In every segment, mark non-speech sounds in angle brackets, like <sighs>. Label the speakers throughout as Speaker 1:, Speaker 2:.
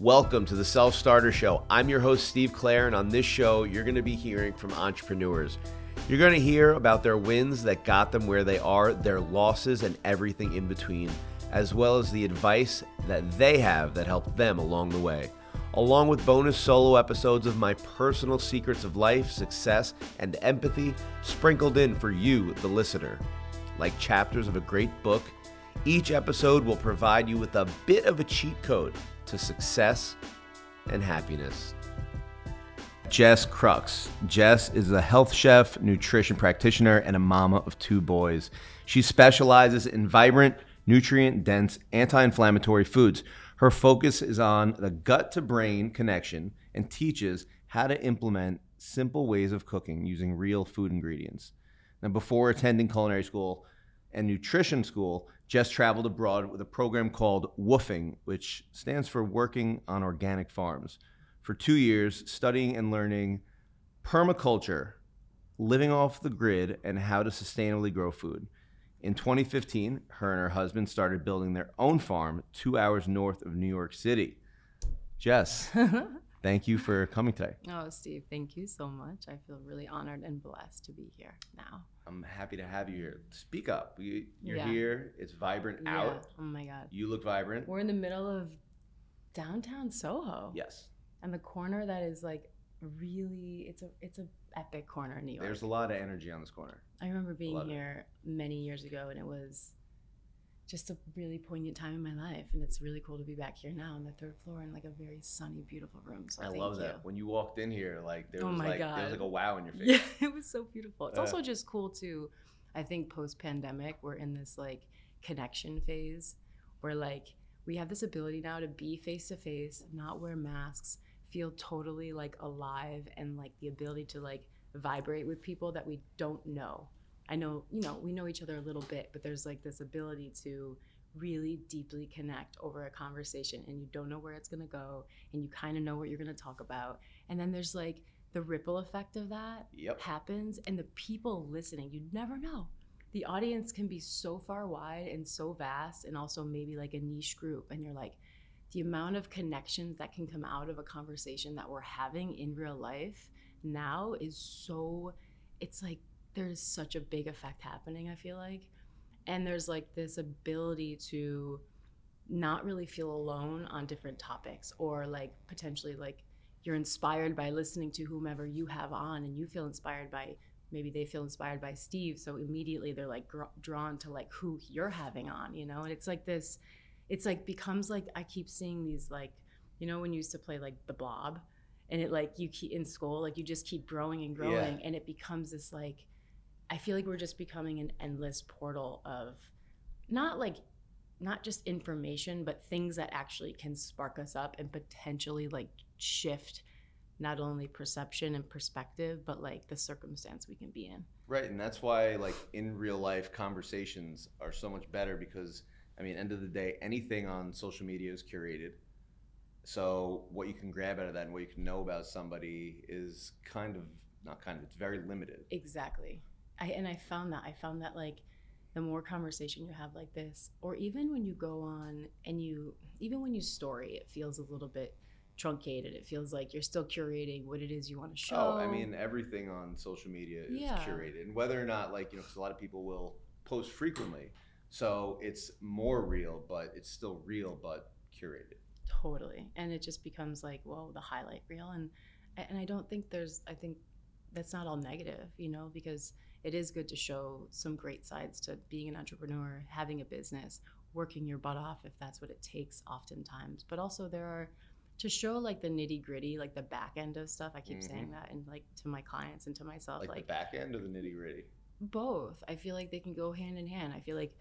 Speaker 1: Welcome to the Self Starter Show. I'm your host, Steve Clare, and on this show, you're going to be hearing from entrepreneurs. You're going to hear about their wins that got them where they are, their losses, and everything in between, as well as the advice that they have that helped them along the way, along with bonus solo episodes of my personal secrets of life, success, and empathy sprinkled in for you, the listener. Like chapters of a great book, each episode will provide you with a bit of a cheat code to success and happiness. Jess Krux. Jess is a health chef, nutrition practitioner, and a mama of two boys. She specializes in vibrant, nutrient dense, anti inflammatory foods. Her focus is on the gut to brain connection and teaches how to implement simple ways of cooking using real food ingredients. Now, before attending culinary school and nutrition school, Jess traveled abroad with a program called WWOOFing, which stands for Working on Organic Farms, for two years, studying and learning permaculture, living off the grid, and how to sustainably grow food. In 2015, her and her husband started building their own farm two hours north of New York City. Jess, <laughs> thank you for coming today.
Speaker 2: Oh, Steve, thank you so much. I feel really honored and blessed to be here now.
Speaker 1: I'm happy to have you here. Speak up. You, you're
Speaker 2: Yeah.
Speaker 1: here. It's vibrant
Speaker 2: Yeah.
Speaker 1: out.
Speaker 2: Oh my God.
Speaker 1: You look vibrant.
Speaker 2: We're in the middle of downtown Soho.
Speaker 1: Yes.
Speaker 2: And the corner that is like really it's a it's a epic corner in New York.
Speaker 1: There's a lot of energy on this corner.
Speaker 2: I remember being here many years ago and it was just a really poignant time in my life and it's really cool to be back here now on the third floor in like a very sunny beautiful room so
Speaker 1: I love
Speaker 2: you.
Speaker 1: that. When you walked in here, like there
Speaker 2: Oh
Speaker 1: was like there was like a wow in your <laughs> face.
Speaker 2: Yeah, it was so beautiful. It's
Speaker 1: Yeah.
Speaker 2: also just cool to, I think post pandemic, we're in this like connection phase where like we have this ability now to be face to face, not wear masks, feel totally like alive and like the ability to like vibrate with people that we don't know. I know, you know, we know each other a little bit, but there's like this ability to really deeply connect over a conversation and you don't know where it's going to go and you kind of know what you're going to talk about. And then there's like the ripple effect of that
Speaker 1: Yep.
Speaker 2: happens and the people listening you never know the audience can be so far wide and so vast and also maybe like a niche group and you're like the amount of connections that can come out of a conversation that we're having in real life now is so it's like there's such a big effect happening i feel like. And there's like this ability to not really feel alone on different topics or like potentially like you're inspired by listening to whomever you have on and you feel inspired by maybe they feel inspired by steve so immediately they're like gr- drawn to like who you're having on you know? And it's like this it's like becomes like i keep seeing these like you know when you used to play like the blob? And it like you keep in school like you just keep growing and growing and it becomes this like i feel like we're just becoming an endless portal of not like not just information but things that actually can spark us up and potentially like shift not only perception and perspective but like the circumstance we can be in
Speaker 1: Right, and that's why like in real life conversations are so much better because I mean, end of the day, anything on social media is curated. So what you can grab out of that and what you can know about somebody is kind of not kind of it's very limited.
Speaker 2: exactly i and i found that i found that like the more conversation you have like this or even when you go on and you even when you story it feels a little bit truncated it feels like you're still curating what it is you want to show
Speaker 1: Oh, I mean, everything on social media is
Speaker 2: Yeah.
Speaker 1: curated, and whether or not, like, you know, because a lot of people will post frequently, so it's more real, but it's still real, but curated.
Speaker 2: totally and it just becomes like well the highlight reel and and i don't think there's i think that's not all negative you know because it is good to show some great sides to being an entrepreneur having a business working your butt off if that's what it takes oftentimes. But also there are to show like the nitty gritty like the back end of stuff i keep saying mm-hmm. that and like to my clients and to myself
Speaker 1: Like,
Speaker 2: like
Speaker 1: the back end or the nitty gritty.
Speaker 2: both. I feel like they can go hand in hand. I feel like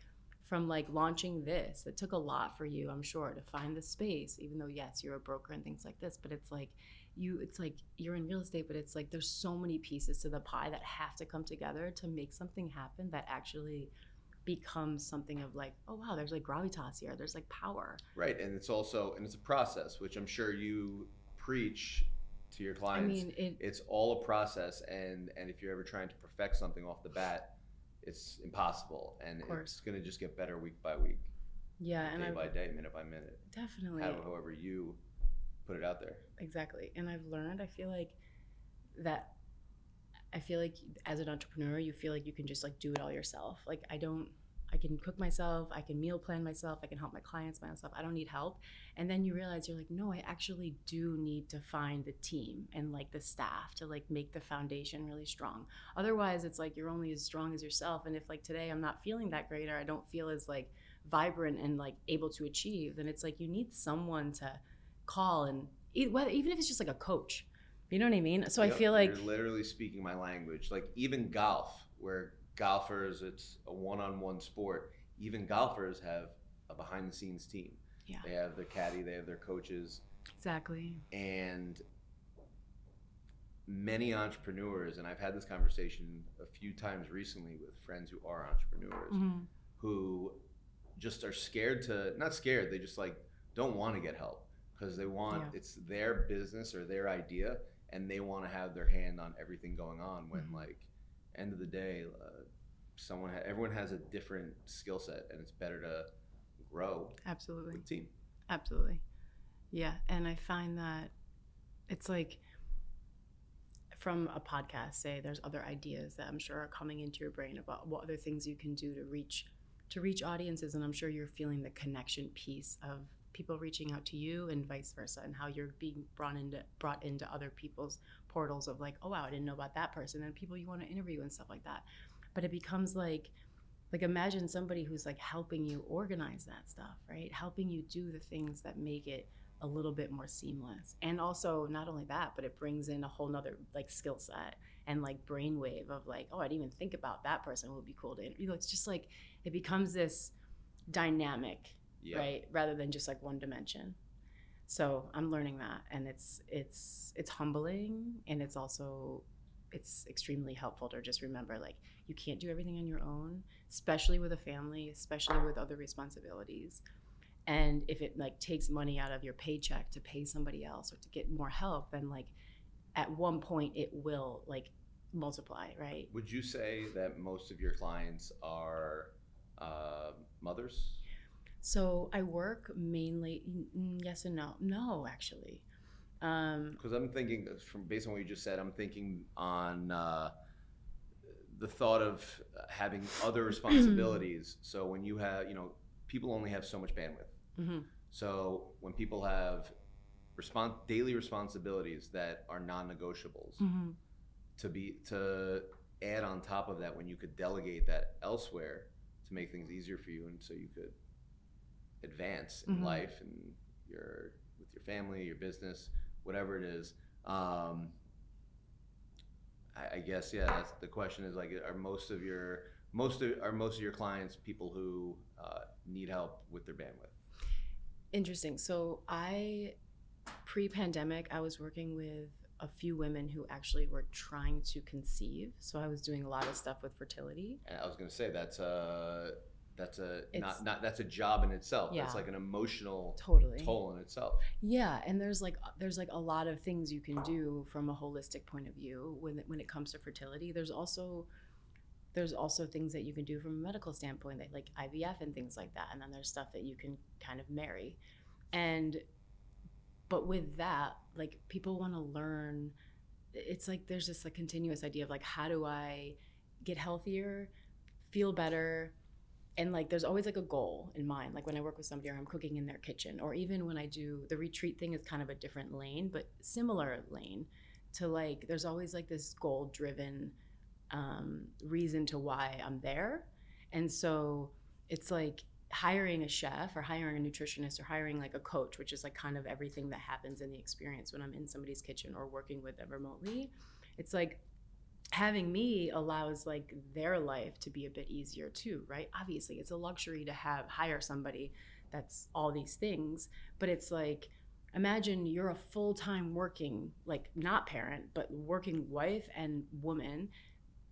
Speaker 2: from like launching this it took a lot for you i'm sure to find the space even though yes you're a broker and things like this but it's like you it's like you're in real estate but it's like there's so many pieces to the pie that have to come together to make something happen that actually becomes something of like oh wow there's like gravitas here. There's like power.
Speaker 1: Right, and it's also and it's a process, which I'm sure you preach to your clients.
Speaker 2: i mean it
Speaker 1: it's all a process, and and if you're ever trying to perfect something off the bat, it's impossible, and it's going to just get better week by week,
Speaker 2: yeah and
Speaker 1: day
Speaker 2: I
Speaker 1: by day, minute by minute,
Speaker 2: definitely.
Speaker 1: However you put it out there.
Speaker 2: Exactly. And I've learned, I feel like that I feel like as an entrepreneur, you feel like you can just like do it all yourself. Like I don't I can cook myself, I can meal plan myself, I can help my clients myself. I don't need help. And then you realize you're like, no, I actually do need to find the team and like the staff to like make the foundation really strong. Otherwise, it's like you're only as strong as yourself. And if like today I'm not feeling that great or I don't feel as like vibrant and like able to achieve, then it's like you need someone to call and even if it's just like a coach. You know what I mean? So yep, I feel like
Speaker 1: you're literally speaking my language. Like even golf, where golfers, it's a one-on-one sport. Even golfers have a behind-the-scenes team.
Speaker 2: Yeah.
Speaker 1: They have their caddy, they have their coaches.
Speaker 2: Exactly.
Speaker 1: And many entrepreneurs, and I've had this conversation a few times recently with friends who are entrepreneurs, mm-hmm. who just are scared to not scared, they just like don't want to get help because they want yeah. it's their business or their idea and they want to have their hand on everything going on when mm-hmm. like end of the day uh, someone ha- everyone has a different skill set and it's better to grow
Speaker 2: absolutely
Speaker 1: with team
Speaker 2: absolutely yeah and i find that it's like from a podcast say there's other ideas that i'm sure are coming into your brain about what other things you can do to reach to reach audiences and i'm sure you're feeling the connection piece of people reaching out to you and vice versa and how you're being brought into brought into other people's portals of like oh wow i didn't know about that person and people you want to interview and stuff like that. But it becomes like like imagine somebody who's like helping you organize that stuff right? Helping you do the things that make it a little bit more seamless. And also not only that but it brings in a whole nother like skill set and like brainwave of like oh i didn't even think about that person would be cool to you know it's just like it becomes this dynamic yep. right? Rather than just like one dimension. So I'm learning that, and it's it's it's humbling, and it's also it's extremely helpful to just remember like you can't do everything on your own, especially with a family, especially with other responsibilities. And if it like takes money out of your paycheck to pay somebody else or to get more help, then like at one point it will like multiply, right?
Speaker 1: Would you say that most of your clients are uh, mothers?
Speaker 2: So I work mainly, yes and no. No, actually.
Speaker 1: Because um, I'm thinking, from based on what you just said, I'm thinking on uh, the thought of having other <clears throat> responsibilities. so when you have, you know, people only have so much bandwidth. Mm-hmm. So when people have respons- daily responsibilities that are non-negotiables, mm-hmm. to be to add on top of that, when you could delegate that elsewhere to make things easier for you, and so you could advance in mm-hmm. life and your with your family, your business, whatever it is. Um, I, I guess yeah. That's the question is like, are most of your most of are most of your clients people who uh, need help with their bandwidth?
Speaker 2: Interesting. So I pre-pandemic, I was working with a few women who actually were trying to conceive. So I was doing a lot of stuff with fertility.
Speaker 1: And I was going to say that's uh that's a it's, not not that's a job in itself. Yeah. That's like an emotional
Speaker 2: totally
Speaker 1: toll in itself.
Speaker 2: Yeah, and there's like there's like a lot of things you can do from a holistic point of view when when it comes to fertility. There's also there's also things that you can do from a medical standpoint, like, like IVF and things like that. And then there's stuff that you can kind of marry. And but with that, like people want to learn. It's like there's this like continuous idea of like how do I get healthier, feel better, and like there's always like a goal in mind like when i work with somebody or i'm cooking in their kitchen or even when i do the retreat thing is kind of a different lane but similar lane to like there's always like this goal driven um, reason to why i'm there. And so it's like hiring a chef or hiring a nutritionist or hiring like a coach which is like kind of everything that happens in the experience when i'm in somebody's kitchen or working with them remotely it's like having me allows like their life to be a bit easier too right? Obviously it's a luxury to have hire somebody that's all these things but it's like imagine you're a full-time working like not parent but working wife and woman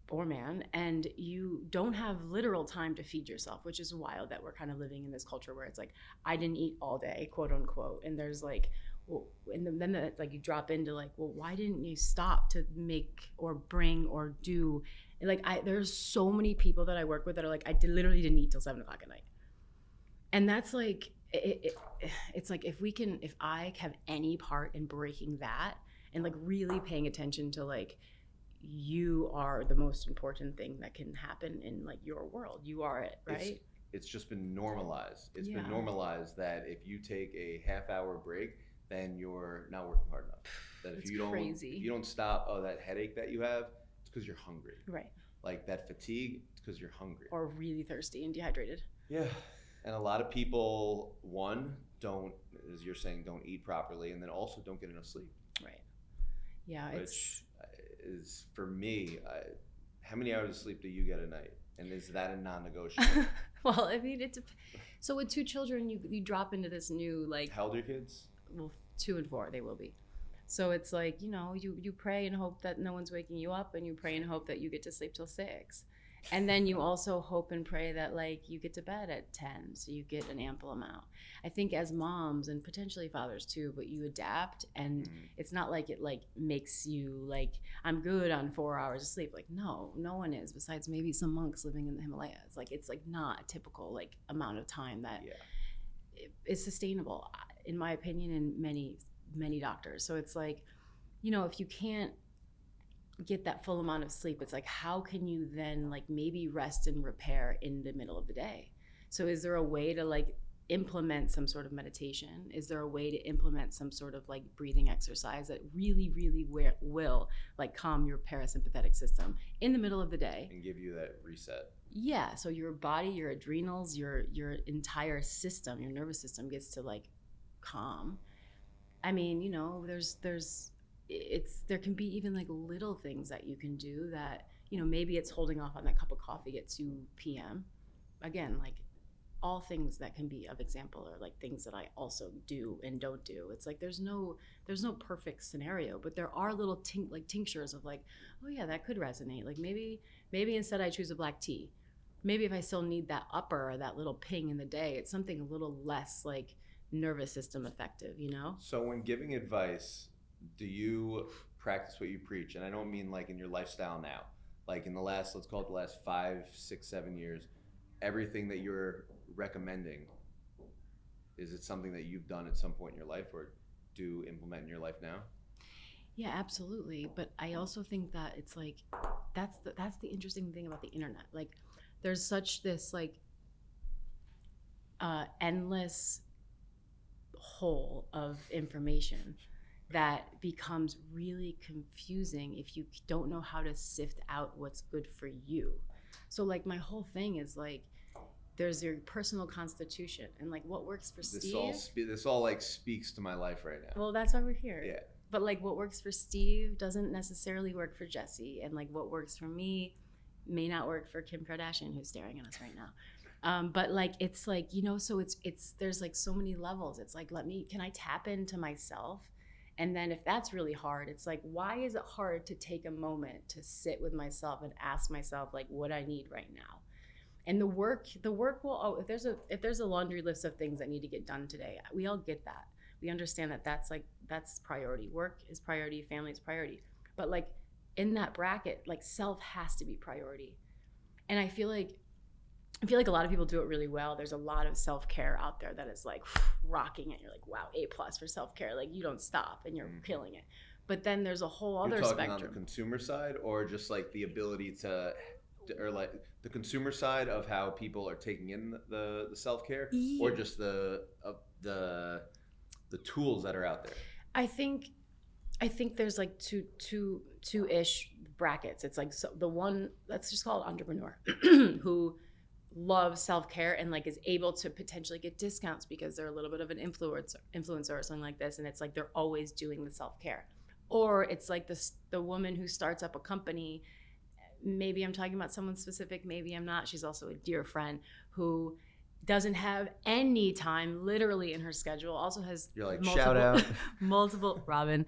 Speaker 2: or man and you don't have literal time to feed yourself which is wild that we're kind of living in this culture where it's like i didn't eat all day quote unquote and there's like well, and then that like you drop into like, well, why didn't you stop to make or bring or do? And like I, there's so many people that I work with that are like, I did, literally didn't eat till seven o'clock at night, and that's like it, it, it's like if we can if i have any part in breaking that and like really paying attention to like you are the most important thing that can happen in like your world you are it right
Speaker 1: It's, it's just been normalized. It's
Speaker 2: Yeah.
Speaker 1: been normalized that if you take a half hour break, then you're not working hard enough. That if
Speaker 2: It's
Speaker 1: you don't
Speaker 2: crazy.
Speaker 1: if you don't stop, oh that headache that you have, it's because you're hungry.
Speaker 2: right
Speaker 1: Like that fatigue, it's because you're hungry.
Speaker 2: or really thirsty and dehydrated
Speaker 1: Yeah. And a lot of people, one, don't, as you're saying, don't eat properly, and then also don't get enough sleep,
Speaker 2: right yeah it's
Speaker 1: which uh, is for me. I, how many hours of sleep do you get a night? And is that a non-negotiable? <laughs>
Speaker 2: well i mean it's a, so with two children you you drop into this new like
Speaker 1: how old are your kids?
Speaker 2: well two and four they will be. So it's like you know you you pray and hope that no one's waking you up and you pray and hope that you get to sleep till six. And then you also hope and pray that like you get to bed at 10 so you get an ample amount. I think as moms and potentially fathers too but you adapt and
Speaker 1: Mhm.
Speaker 2: it's not like it like makes you like i'm good on four hours of sleep. Like no no one is besides maybe some monks living in the himalayas. Like it's like not a typical like amount of time that
Speaker 1: Yeah.
Speaker 2: is sustainable in my opinion and many many doctors. So it's like you know if you can't get that full amount of sleep it's like how can you then like maybe rest and repair in the middle of the day? So is there a way to like implement some sort of meditation? Is there a way to implement some sort of like breathing exercise that really really wi- will like calm your parasympathetic system in the middle of the day?
Speaker 1: And give you that reset.
Speaker 2: yeah so your body your adrenals your your entire system your nervous system gets to like calm. I mean you know there's there's it's there can be even like little things that you can do that you know maybe it's holding off on that cup of coffee at 2 p.m again like all things that can be of example are like things that i also do and don't do. It's like there's no there's no perfect scenario but there are little tink like tinctures of like oh yeah that could resonate. Like maybe maybe instead i choose a black tea. Maybe if i still need that upper or that little ping in the day it's something a little less like nervous system effective you know
Speaker 1: So when giving advice, do you practice what you preach? And I don't mean like in your lifestyle now. Like in the last, let's call it the last five, six, seven years, everything that you're recommending, is it something that you've done at some point in your life or do implement in your life now?
Speaker 2: Yeah, absolutely. But I also think that it's like that's the that's the interesting thing about the internet. Like there's such this like uh endless hole of information that becomes really confusing if you don't know how to sift out what's good for you. So like my whole thing is like there's your personal constitution and like what works for
Speaker 1: This
Speaker 2: Steve.
Speaker 1: all spe- this all like speaks to my life right now.
Speaker 2: well, that's why we're here
Speaker 1: yeah.
Speaker 2: but like what works for Steve doesn't necessarily work for Jesse, and like what works for me may not work for Kim Kardashian, who's staring at us right now. Um, but like it's like you know, so it's it's there's like so many levels. It's like let me can I tap into myself, and then if that's really hard, it's like why is it hard to take a moment to sit with myself and ask myself like what I need right now. And the work, the work will. Oh, if there's a if there's a laundry list of things that need to get done today, we all get that we understand that that's like that's priority work is priority family is priority but like in that bracket like self has to be priority and i feel like i feel like a lot of people do it really well. There's a lot of self-care out there that is like <sighs> rocking it. You're like wow a plus for self-care. Like you don't stop and you're
Speaker 1: Mhm.
Speaker 2: killing it. But then there's a whole
Speaker 1: You're
Speaker 2: other
Speaker 1: talking on the consumer side or just like the ability to or like the consumer side of how people are taking in the, the self-care or just the uh, the the tools that are out there?
Speaker 2: I think I think there's like two two two ish brackets. It's like so the one let's just call it entrepreneur <clears throat> who loves self care and like is able to potentially get discounts because they're a little bit of an influencer influencer or something like this, and it's like they're always doing the self care. Or it's like this the woman who starts up a company. Maybe I'm talking about someone specific. Maybe I'm not. She's also a dear friend who doesn't have any time literally in her schedule. Also has
Speaker 1: you're like
Speaker 2: multiple-
Speaker 1: shout out <laughs>
Speaker 2: multiple Robin,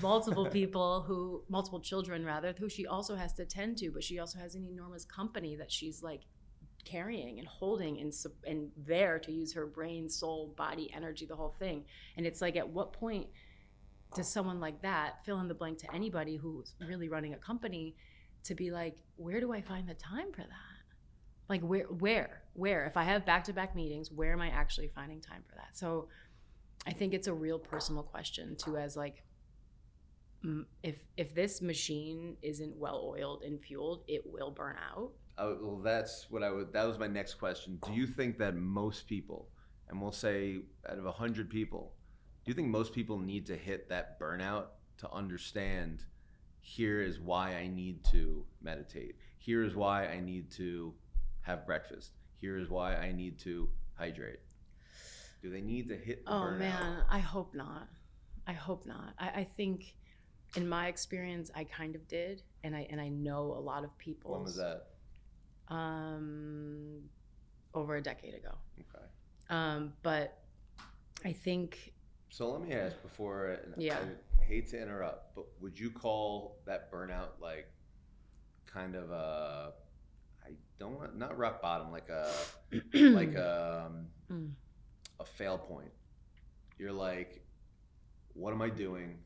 Speaker 2: multiple people who multiple children rather who she also has to tend to, but she also has an enormous company that she's like carrying and holding and and there to use her brain, soul, body, energy, the whole thing. And it's like at what point does someone like that fill in the blank to anybody who's really running a company to be like, where do I find the time for that? like where where where if i have back-to-back meetings where am i actually finding time for that so i think it's a real personal question too as like if if this machine isn't well oiled and fueled it will burn out
Speaker 1: Oh, well, that's what I would. That was my next question. Do you think that most people, and we'll say out of hundred people, do you think most people need to hit that burnout to understand? Here is why I need to meditate. Here is why I need to have breakfast. Here is why I need to hydrate. Do they need to hit
Speaker 2: oh
Speaker 1: burnout?
Speaker 2: man i hope not i hope not I, I think in my experience i kind of did and i and i know a lot of people
Speaker 1: When was that?
Speaker 2: Um over a decade ago
Speaker 1: Okay.
Speaker 2: um but i think
Speaker 1: So let me ask before,
Speaker 2: Yeah.
Speaker 1: I hate to interrupt, but would you call that burnout like kind of a, I don't want, not rock bottom, like a, <clears throat> like a, um,
Speaker 2: Mm.
Speaker 1: a fail point? You're like, what am I doing?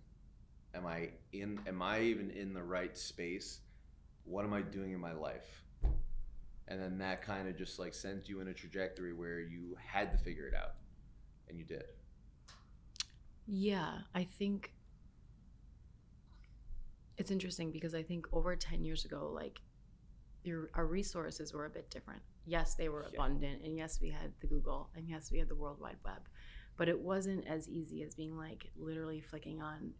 Speaker 1: Am I in, am I even in the right space? What am I doing in my life? And then that kind of just like sent you in a trajectory where you had to figure it out, and you did.
Speaker 2: Yeah, I think it's interesting because I think over 10 years ago, like your our resources were a bit different. Yes, they were
Speaker 1: Yeah.
Speaker 2: abundant, and yes, we had the Google, and yes, we had the World Wide Web, but it wasn't as easy as being like literally flicking on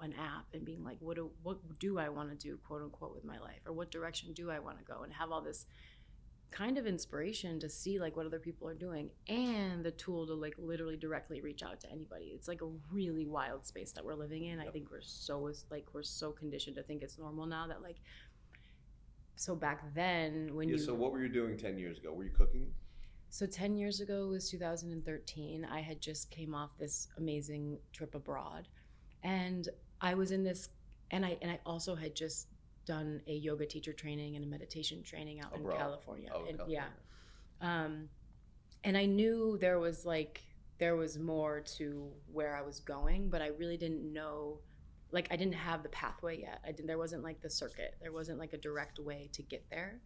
Speaker 2: an app and being like, what do what do I want to do, quote unquote, with my life, or what direction do I want to go, and have all this kind of inspiration to see like what other people are doing and the tool to like literally directly reach out to anybody it's like a really wild space that we're living in i think we're so like we're so conditioned to think it's normal now that like so back then when
Speaker 1: Yeah,
Speaker 2: you
Speaker 1: so what were you doing 10 years ago? Were you cooking?
Speaker 2: so 10 years ago was 2013 i had just came off this amazing trip abroad and i was in this and i and i also had just done a yoga teacher training and a meditation training out
Speaker 1: Abroad.
Speaker 2: in california
Speaker 1: Oh,
Speaker 2: and
Speaker 1: California.
Speaker 2: yeah um, and I knew there was like there was more to where I was going, but I really didn't know. Like I didn't have the pathway yet. I didn't. There wasn't like the circuit. There wasn't like a direct way to get there,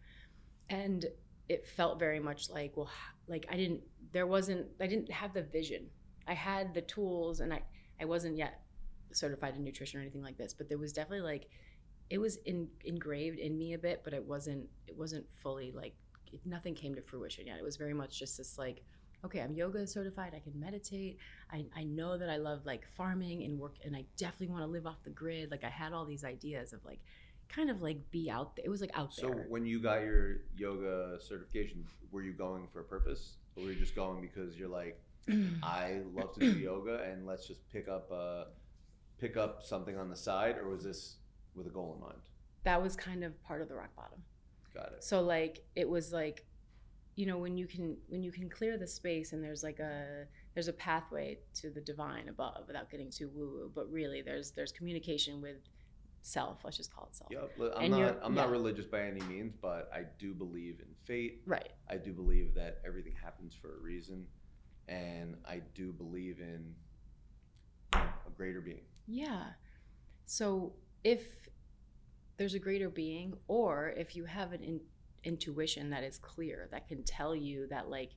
Speaker 2: and it felt very much like well, like I didn't. There wasn't. I didn't have the vision. I had the tools, and I I wasn't yet certified in nutrition or anything like this, but there was definitely like it was in, engraved in me a bit, but it wasn't it wasn't fully like it, nothing came to fruition yet. It was very much just this like, okay, I'm yoga certified. I can meditate. I, I know that I love like farming and work, and I definitely want to live off the grid. Like I had all these ideas of like, kind of like be out there. It was like out
Speaker 1: So
Speaker 2: there.
Speaker 1: when you got your yoga certification, were you going for a purpose? Or were you just going because you're like, <clears throat> I love to do yoga and let's just pick up uh pick up something on the side or was this with a goal in mind?
Speaker 2: that was kind of part of the rock bottom.
Speaker 1: Got it.
Speaker 2: So like it was like, you know, when you can when you can clear the space and there's like a there's a pathway to the divine above without getting too woo woo, but really there's there's communication with self. Let's just call it self.
Speaker 1: Yep. I'm
Speaker 2: And
Speaker 1: not I'm not religious by any means, but I do believe in fate.
Speaker 2: Right.
Speaker 1: I do believe that everything happens for a reason and I do believe in a greater being.
Speaker 2: Yeah. So if there's a greater being, or if you have an in, intuition that is clear, that can tell you that, like,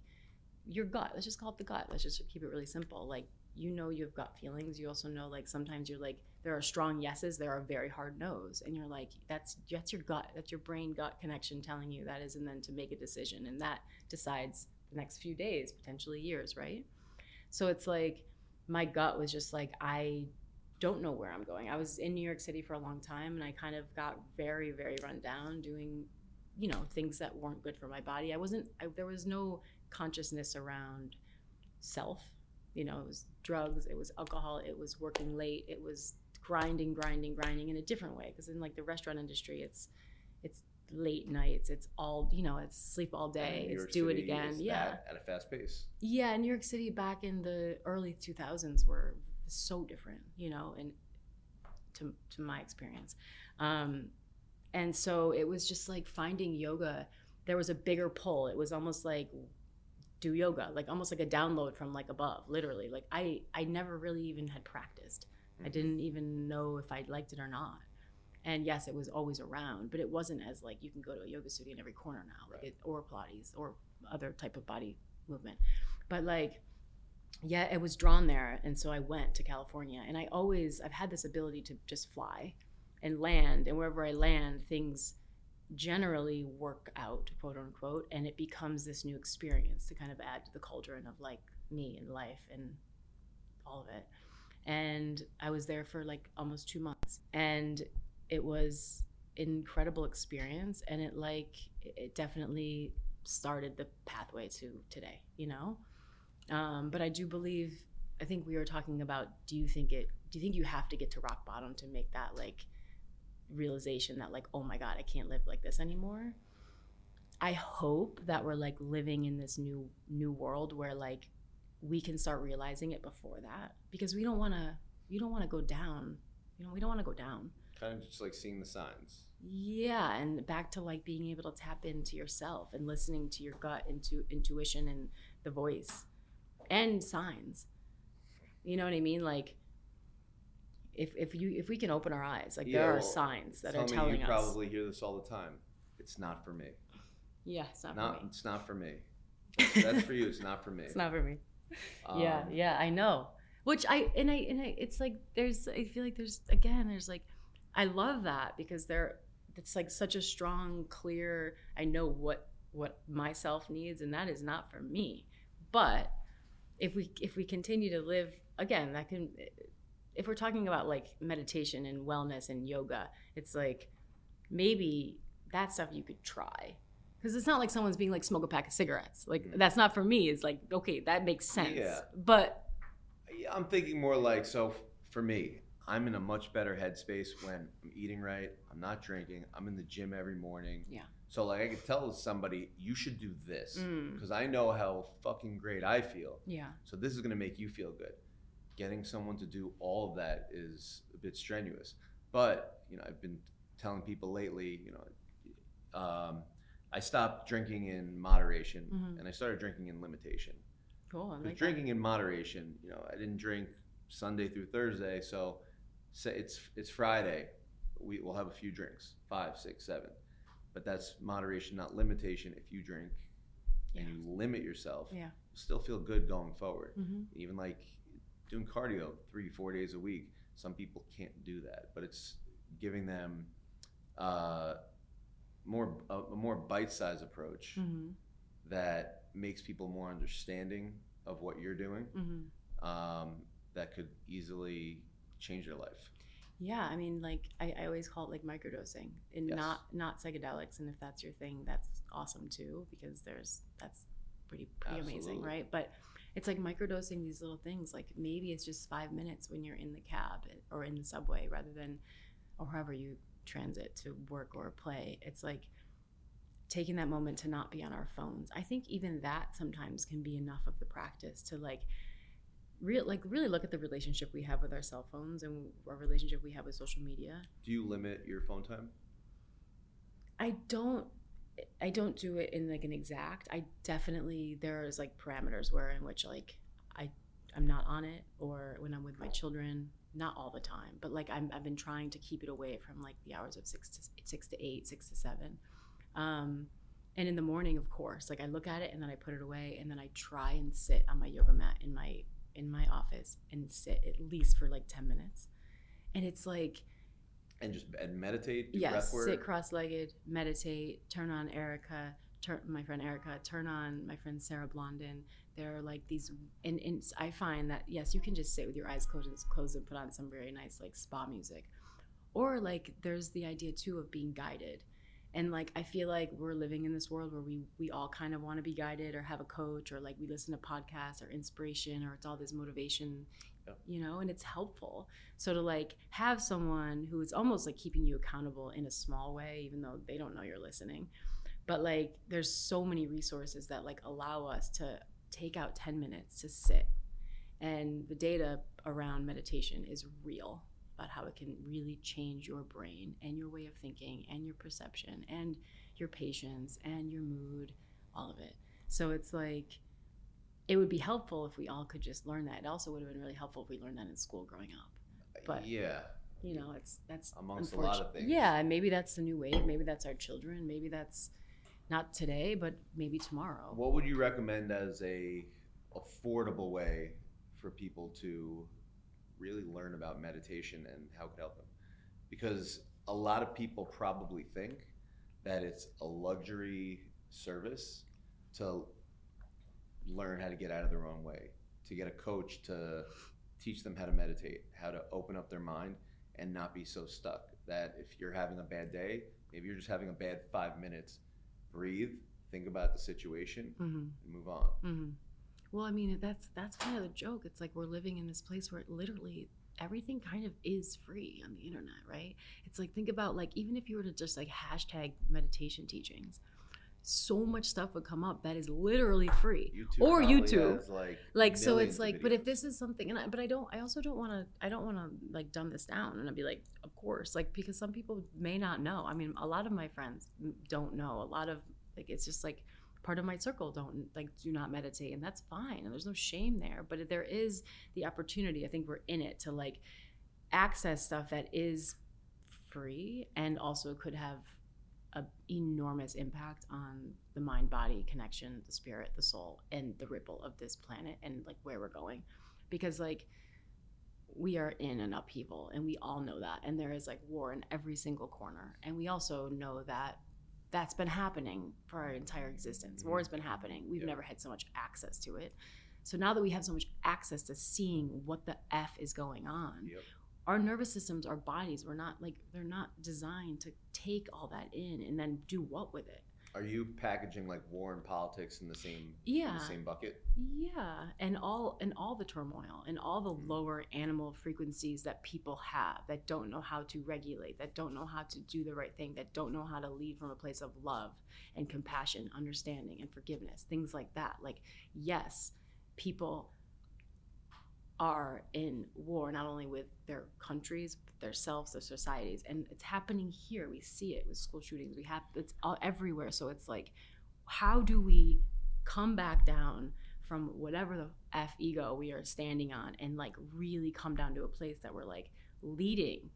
Speaker 2: your gut, let's just call it the gut, let's just keep it really simple. Like, you know, you've got feelings. You also know, like, sometimes you're like, there are strong yeses, there are very hard no's. And you're like, that's, that's your gut, that's your brain gut connection telling you that is, and then to make a decision. And that decides the next few days, potentially years, right? So it's like, my gut was just like, I don't know where I'm going. I was in New York City for a long time and I kind of got very, very run down doing, you know, things that weren't good for my body. I wasn't, I, there was no consciousness around self. You know, it was drugs, it was alcohol, it was working late, it was grinding, grinding, grinding in a different way. Because in like the restaurant industry, it's, it's late nights, it's all, you know, it's sleep all day, it's do it again. Yeah.
Speaker 1: at a fast pace.
Speaker 2: Yeah, New York City back in the early 2000s were so different, you know, and to, to my experience. Um, and so it was just like finding yoga. There was a bigger pull. It was almost like do yoga, like almost like a download from like above, literally. Like I, I never really even had practiced. I
Speaker 1: Mhm.
Speaker 2: didn't even know if I liked it or not. And yes, it was always around, but it wasn't as like you can go to a yoga studio in every corner now, like
Speaker 1: Right.
Speaker 2: it, or Pilates or other type of body movement. But like, yeah, it was drawn there, and so I went to California. And I always, I've had this ability to just fly and land, and wherever I land, things generally work out, quote unquote, and it becomes this new experience to kind of add to the cauldron of like me and life and all of it. And I was there for like almost two months, and it was incredible experience, and it like it definitely started the pathway to today, you know. Um, but I do believe. I think we were talking about. Do you think it? Do you think you have to get to rock bottom to make that like realization that like oh my god i can't live like this anymore i hope that we're like living in this new new world where like we can start realizing it before that because we don't want to you don't want to go down you know we don't want to go down
Speaker 1: Kind of just like seeing the signs.
Speaker 2: yeah and back to like being able to tap into yourself and listening to your gut into intuition and the voice and signs you know what i mean like if, if you if we can open our eyes like
Speaker 1: Yeah,
Speaker 2: there are
Speaker 1: well,
Speaker 2: signs that are telling
Speaker 1: you
Speaker 2: us
Speaker 1: probably hear this all the time. It's not for me.
Speaker 2: yeah it's not,
Speaker 1: Not
Speaker 2: for me
Speaker 1: it's not for me. That's, <laughs> that's for you. It's not for me.
Speaker 2: it's not for me yeah
Speaker 1: Um,
Speaker 2: yeah i know which i and i and I, it's like there's i feel like there's again there's like i love that because there it's like such a strong clear i know what what myself needs and that is not for me but if we if we continue to live again that can if we're talking about like meditation and wellness and yoga it's like maybe that stuff you could try because it's not like someone's being like smoke a pack of cigarettes like
Speaker 1: Mhm.
Speaker 2: that's not for me it's like okay that makes sense
Speaker 1: Yeah.
Speaker 2: but
Speaker 1: Yeah, I'm thinking more like so. For me, I'm in a much better headspace when I'm eating right. I'm not drinking. I'm in the gym every morning.
Speaker 2: Yeah.
Speaker 1: So like I could tell somebody you should do this
Speaker 2: mm,
Speaker 1: because I know how fucking great I feel.
Speaker 2: yeah
Speaker 1: So this is gonna make you feel good. Getting someone to do all of that is a bit strenuous. But you know, I've been telling people lately. You know, um, I stopped drinking in moderation
Speaker 2: Mhm.
Speaker 1: and I started drinking in limitation.
Speaker 2: cool I'm like
Speaker 1: drinking in moderation, you know, I didn't drink Sunday through Thursday, so say it's it's Friday, we will have a few drinks, five, six, seven, but that's moderation, not limitation. If you drink and you limit yourself,
Speaker 2: Yeah.
Speaker 1: still feel good going forward.
Speaker 2: hmm
Speaker 1: Even like doing cardio three, four days a week, some people can't do that, but it's giving them uh, more a, a more bite-sized approach
Speaker 2: hmm
Speaker 1: that makes people more understanding of what you're doing
Speaker 2: hmm
Speaker 1: um, that could easily change their life.
Speaker 2: Yeah i mean like I, I always call it like microdosing and
Speaker 1: Yes.
Speaker 2: not not psychedelics and if that's your thing that's awesome too because there's that's pretty pretty amazing right? But it's like microdosing these little things like maybe it's just five minutes when you're in the cab eh, or in the subway rather than or however you transit to work or play. It's like taking that moment to not be on our phones. I think even that sometimes can be enough of the practice to like real like really look at the relationship we have with our cell phones and our relationship we have with social media
Speaker 1: Do you limit your phone time?
Speaker 2: I don't I don't do it in like an exact. I definitely there's like parameters where in which like I I'm not on it or when I'm with my children, not all the time, but like I'm I've been trying to keep it away from like the hours of 6 to 6 to 8, 6 to 7. Um and in the morning, of course, like I look at it and then I put it away and then I try and sit on my yoga mat in my in my office and sit at least for like 10 minutes. And it's like
Speaker 1: And just and meditate, do
Speaker 2: yes
Speaker 1: breath work.
Speaker 2: sit cross-legged meditate turn on erica turn my friend erica turn on my friend sarah blondin there are like these and, and i find that yes you can just sit with your eyes closed, closed and put on some very nice like spa music or like there's the idea too of being guided and like i feel like we're living in this world where we we all kind of want to be guided or have a coach or like we listen to podcasts or inspiration or it's all this motivation
Speaker 1: Yeah.
Speaker 2: you know and it's helpful. So to like have someone who is almost like keeping you accountable in a small way even though they don't know you're listening. But like there's so many resources that like allow us to take out 10 minutes to sit. And the data around meditation is real about how it can really change your brain and your way of thinking and your perception and your patience and your mood all of it so it's like it would be helpful if we all could just learn that it also would have been really helpful if we learned that in school growing up but-
Speaker 1: yeah,
Speaker 2: you know, it's that's
Speaker 1: Amongst a lot of things.
Speaker 2: Yeah, maybe that's the new wave. Maybe that's our children. Maybe that's not today, but maybe tomorrow.
Speaker 1: What would you recommend as a affordable way for people to really learn about meditation and how it could help them? Because a lot of people probably think that it's a luxury service to learn how to get out of their own way, to get a coach to teach them how to meditate, how to open up their mind and not be so stuck. That if you're having a bad day, maybe you're just having a bad five minutes, breathe, think about the situation,
Speaker 2: Mm-hmm.
Speaker 1: and move on.
Speaker 2: Mm-hmm. Well, I mean, that's that's kind of the joke. It's like we're living in this place where literally everything kind of is free on the internet, right? It's like think about like even if you were to just like hashtag meditation teachings, so much stuff would come up that is literally free.
Speaker 1: YouTube
Speaker 2: Or YouTube.
Speaker 1: like
Speaker 2: Like so, it's like, but if this is something, and I, but I don't, I also don't want to, I don't want to like dumb this down, and I'd be like, of course, like because some people may not know. I mean, a lot of my friends don't know. A lot of like, it's just like part of my circle don't like do not meditate, and that's fine, and there's no shame there. But there is the opportunity. I think we're in it to like access stuff that is free and also could have a enormous impact on the mind body connection the spirit the soul and the ripple of this planet and like where we're going because like we are in an upheaval and we all know that and there is like war in every single corner and we also know that that's been happening for our entire existence. War mm-hmm. has been happening. We've
Speaker 1: Yep.
Speaker 2: never had so much access to it. So now that we have so much access to seeing what the f is going on
Speaker 1: Yep.
Speaker 2: our nervous systems our bodies we're not like they're not designed to take all that in and then do what with it
Speaker 1: Are you packaging like war and politics in the same in
Speaker 2: yeah
Speaker 1: the same bucket?
Speaker 2: yeah and all and all the turmoil and all the
Speaker 1: Mm.
Speaker 2: lower animal frequencies that people have that don't know how to regulate that don't know how to do the right thing that don't know how to lead from a place of love and compassion understanding and forgiveness things like that like yes people are in war not only with their countries but their selves their societies. And it's happening here. We see it with school shootings. We have it's all everywhere. So it's like how do we come back down from whatever the f ego we are standing on and like really come down to a place that we're like leading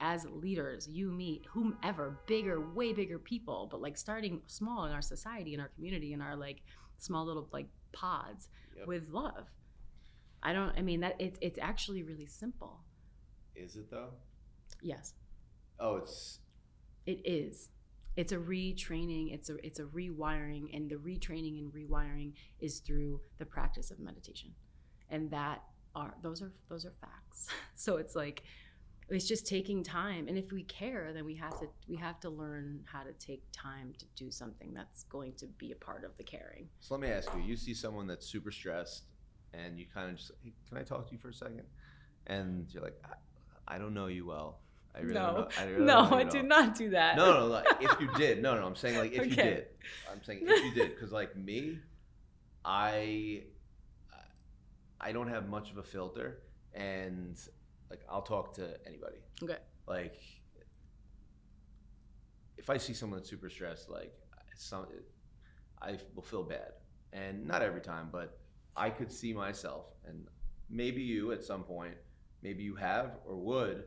Speaker 2: as leaders you me whomever bigger way bigger people but like starting small in our society in our community in our like small little like pods
Speaker 1: Yep.
Speaker 2: with love i don't i mean that it's it's actually really simple
Speaker 1: Is it though?
Speaker 2: yes
Speaker 1: Oh, it's
Speaker 2: It is. It's a retraining. It's a it's a rewiring, and the retraining and rewiring is through the practice of meditation, and that are those are those are facts. <laughs> So it's like it's just taking time, and if we care, then we have to we have to learn how to take time to do something that's going to be a part of the caring.
Speaker 1: so. Let me ask you: You see someone that's super stressed, and you kind of just, hey, can I talk to you for a second? And you're like, I, I don't know you well. I really don't
Speaker 2: no,
Speaker 1: know, I really <laughs>
Speaker 2: no, I did not do that.
Speaker 1: No, no, like, if you did, no, no, I'm saying like if you did. I'm saying if you did, because like me, I, I don't have much of a filter, and like I'll talk to anybody.
Speaker 2: Okay.
Speaker 1: Like, if I see someone that's super stressed, like some, I will feel bad, and not every time, but I could see myself, and maybe you at some point, maybe you have or would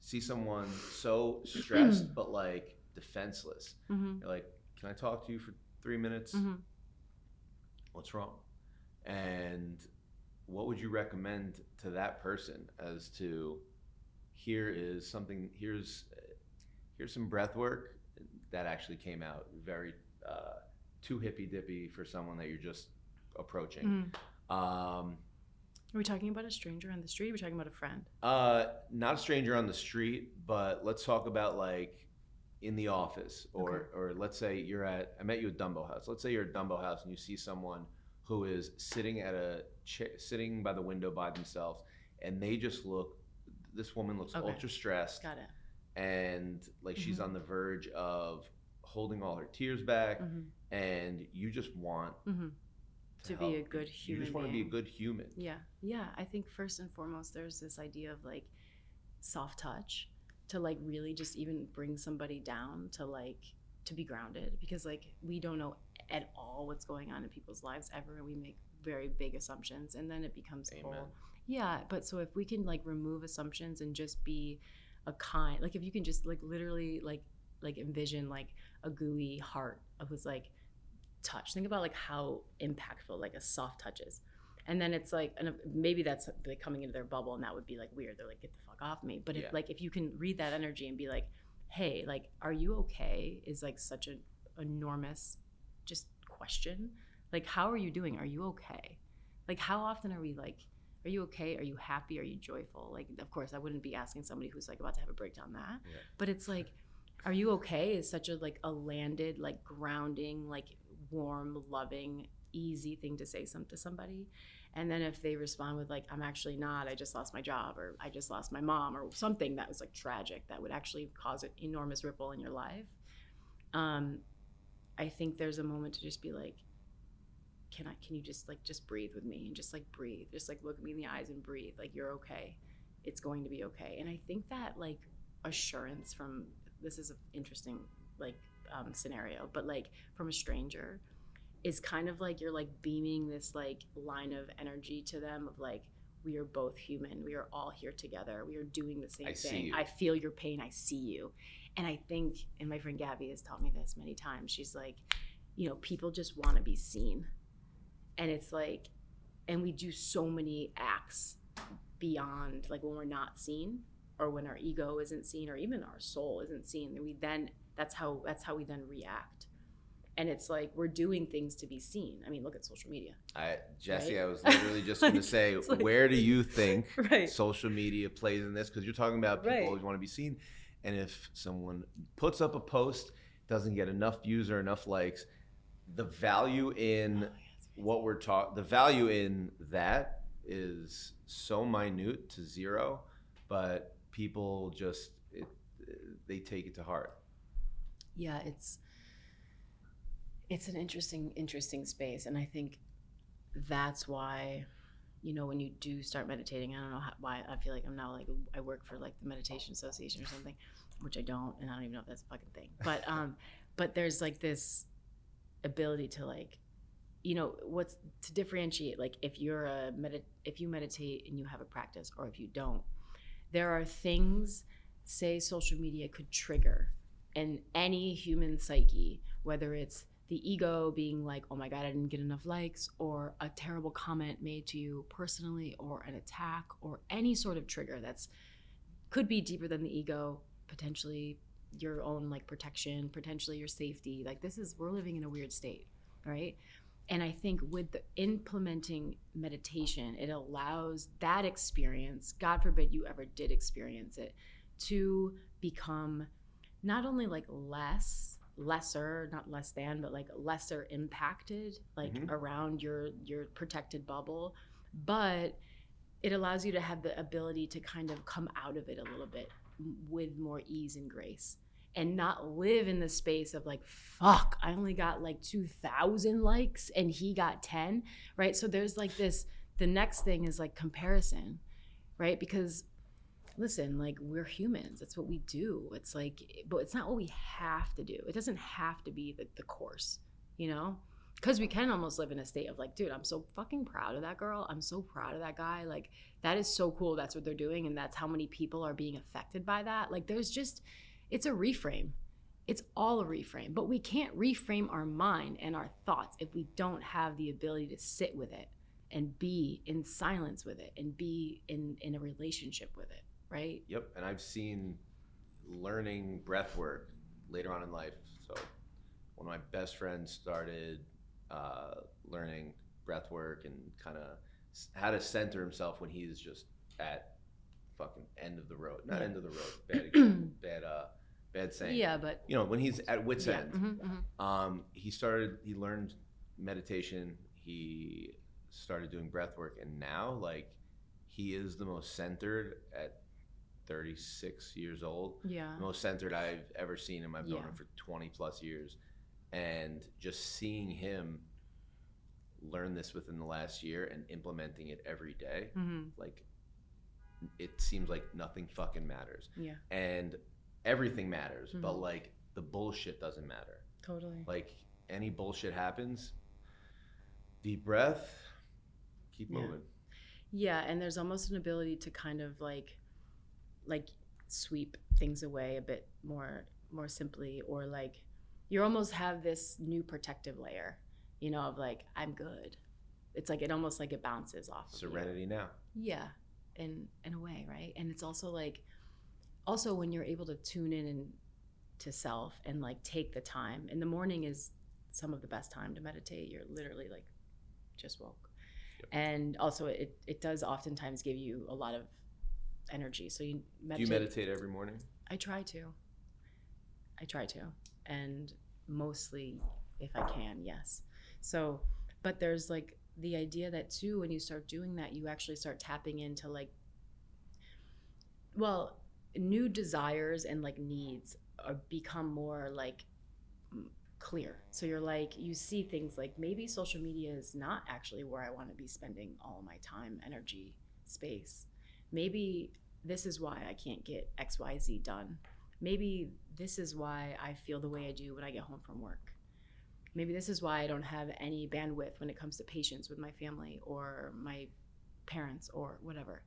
Speaker 1: see someone so stressed <clears throat> but like defenseless.
Speaker 2: hmm
Speaker 1: You're like, can I talk to you for three minutes?
Speaker 2: hmm
Speaker 1: What's wrong? And what would you recommend to that person as to here is something here's here's some breath work that actually came out very uh, too hippy dippy for someone that you're just approaching.
Speaker 2: hmm
Speaker 1: Um,
Speaker 2: Are we talking about a stranger on the street? Are we talking about a friend?
Speaker 1: Uh, not a stranger on the street, but let's talk about like in the office, or or let's say you're at. I met you at Dumbo House. Let's say you're at Dumbo House and you see someone who is sitting at a cha- sitting by the window by themselves, and they just look. This woman looks
Speaker 2: Okay.
Speaker 1: ultra stressed,
Speaker 2: Got it.
Speaker 1: and like she's
Speaker 2: Mhm.
Speaker 1: on the verge of holding all her tears back,
Speaker 2: hmm
Speaker 1: and you just want
Speaker 2: hmm
Speaker 1: to,
Speaker 2: To be a good
Speaker 1: You
Speaker 2: human
Speaker 1: just want to be a good human.
Speaker 2: Yeah, yeah. I think first and foremost, there's this idea of like soft touch to like really just even bring somebody down to like to be grounded because like we don't know at all what's going on in people's lives ever and we make very big assumptions and then it becomes
Speaker 1: Amen.
Speaker 2: whole. Yeah, but so if we can like remove assumptions and just be a kind like if you can just like literally like like envision like a gooey heart who's like touch. Think about like how impactful like a soft touch is. And then it's like and maybe that's like coming into their bubble and that would be like weird. They're like get the fuck off me. But
Speaker 1: Yeah.
Speaker 2: if like if you can read that energy and be like hey like are you okay? is like such an enormous just question. Like how are you doing? Are you okay? Like how often are we like are you okay? Are you happy? Are you joyful? Like of course i wouldn't be asking somebody who's like about to have a breakdown that.
Speaker 1: Yeah.
Speaker 2: but it's like are you okay? is such a like a landed like grounding like warm loving easy thing to say some to somebody. And then if they respond with like i'm actually not i just lost my job or i just lost my mom or something that was like tragic that would actually cause an enormous ripple in your life um i think there's a moment to just be like can i can you just like just breathe with me and just like breathe just like look me in the eyes and breathe like you're okay. It's going to be okay. And i think that like assurance from this is an interesting like um, scenario but like from a stranger is kind of like you're like beaming this like line of energy to them of like we are both human. We are all here together. We are doing the same
Speaker 1: I
Speaker 2: thing. i feel your pain. I see you. And i think and my friend gabby has taught me this many times. She's like you know people just want to be seen. And it's like and we do so many acts beyond like when we're not seen or when our ego isn't seen or even our soul isn't seen. We then that's how that's how we then react and it's like we're doing things to be seen i mean look at social media
Speaker 1: I, Jesse,
Speaker 2: Right?
Speaker 1: I was literally just going <laughs> to say,
Speaker 2: like-
Speaker 1: where do you think <laughs>
Speaker 2: right
Speaker 1: social media plays in this? Because you're talking about people
Speaker 2: Right.
Speaker 1: always want to be seen, and if someone puts up a post doesn't get enough views or enough likes, the value in oh, what we're talking, the value in that is so minute to zero, but people just it, they take it to heart.
Speaker 2: Yeah it's it's an interesting interesting space and i think that's why you know when you do start meditating i don't know how, why i feel like i'm now like i work for like the meditation association or something which i don't and i don't even know if that's a fucking thing but <laughs> um but there's like this ability to like you know what's to differentiate like if you're a medit if you meditate and you have a practice or if you don't there are things say social media could trigger in any human psyche whether it's the ego being like oh my god i didn't get enough likes or a terrible comment made to you personally or an attack or any sort of trigger that's could be deeper than the ego potentially your own like protection potentially your safety. Like this is we're living in a weird state right? And i think with the implementing meditation it allows that experience god forbid you ever did experience it to become not only like less lesser not less than but like lesser impacted like
Speaker 1: Mhm.
Speaker 2: around your your protected bubble but it allows you to have the ability to kind of come out of it a little bit with more ease and grace and not live in the space of like fuck i only got like 2000 likes and he got 10 right so there's like this the next thing is like comparison right because listen like we're humans. That's what we do. It's like but it's not what we have to do. It doesn't have to be the, the course you know? Because we can almost live in a state of like dude i'm so fucking proud of that girl. I'm so proud of that guy. Like that is so cool. That's what they're doing and that's how many people are being affected by that. Like there's just it's a reframe. It's all a reframe. But we can't reframe our mind and our thoughts if we don't have the ability to sit with it and be in silence with it and be in in a relationship with it right
Speaker 1: Yep, and I've seen learning breath work later on in life. So, one of my best friends started uh, learning breath work and kind of how to center himself when he's just at fucking end of the road. Not
Speaker 2: Yeah.
Speaker 1: end of the road. <clears throat> Bad, bad, uh, bad saying.
Speaker 2: yeah but
Speaker 1: You know, when he's at wit's
Speaker 2: yeah,
Speaker 1: end.
Speaker 2: mhm, mhm.
Speaker 1: Um, he started. He learned meditation. He started doing breath work, and now like he is the most centered at 36 years old.
Speaker 2: yeah
Speaker 1: most centered I've ever seen him. I've known
Speaker 2: Yeah.
Speaker 1: him for 20 plus years, and just seeing him learn this within the last year and implementing it every day,
Speaker 2: Mhm.
Speaker 1: like it seems like nothing fucking matters,
Speaker 2: yeah
Speaker 1: and everything matters, but
Speaker 2: Mhm.
Speaker 1: like the bullshit doesn't matter
Speaker 2: totally
Speaker 1: like any bullshit happens deep breath keep
Speaker 2: Yeah.
Speaker 1: moving
Speaker 2: Yeah, and there's almost an ability to kind of like like sweep things away a bit more more simply or like you almost have this new protective layer you know of like i'm good it's like it almost like it bounces off of.
Speaker 1: Serenity now.
Speaker 2: Yeah, in in a way, right? And it's also like, also when you're able to tune in and to self and like take the time. In the morning is some of the best time to meditate. You're literally like just woke,
Speaker 1: Yep.
Speaker 2: and also it it does oftentimes give you a lot of energy. So you
Speaker 1: Do
Speaker 2: meditate.
Speaker 1: you meditate every morning?
Speaker 2: I try to. I try to, and mostly if I can, yes. So, but there's like the idea that too, when you start doing that, you actually start tapping into like, well, new desires and like needs are become more like clear. So you're like, you see things like maybe social media is not actually where I want to be spending all my time, energy, space. Maybe this is why I can't get XYZ done. Maybe this is why I feel the way I do when I get home from work. Maybe this is why I don't have any bandwidth when it comes to patience with my family or my parents or whatever.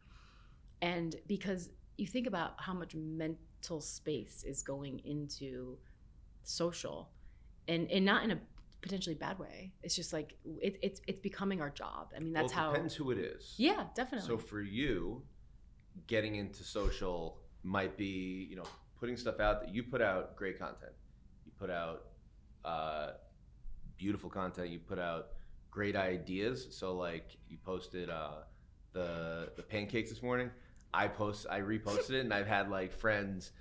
Speaker 2: And because you think about how much mental space is going into social and, and not in a potentially bad way. It's just like it, it's it's becoming our job. I mean that's
Speaker 1: well, it
Speaker 2: how
Speaker 1: depends who it is.
Speaker 2: Yeah, definitely.
Speaker 1: So for you, getting into social might be, you know, putting stuff out that you put out great content. You put out uh, beautiful content. You put out great ideas. So like you posted uh, the the pancakes this morning. I post, I reposted it, and I've had like friends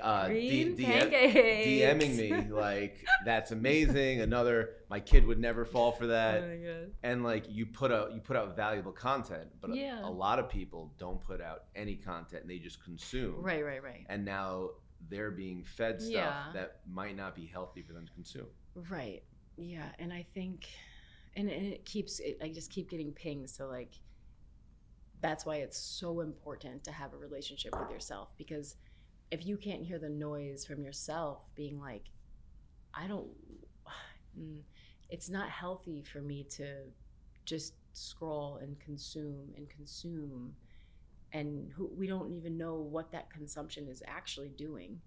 Speaker 1: uh, D- DM. DMing me like that's amazing. Another, my kid would never fall for <laughs> that
Speaker 2: Oh my God.
Speaker 1: and like you put out you put out valuable content but a- a, lot of people don't put out any content and they just consume
Speaker 2: Right, right, right.
Speaker 1: and now they're being fed stuff
Speaker 2: Yeah.
Speaker 1: that might not be healthy for them to consume
Speaker 2: Right. Yeah, and I think, and, and it keeps. It, I just keep getting pings. So like, that's why it's so important to have a relationship with yourself because if you can't hear the noise from yourself, being like, I don't. <sighs> mm, It's not healthy for me to just scroll and consume and consume, and who, we don't even know what that consumption is actually doing.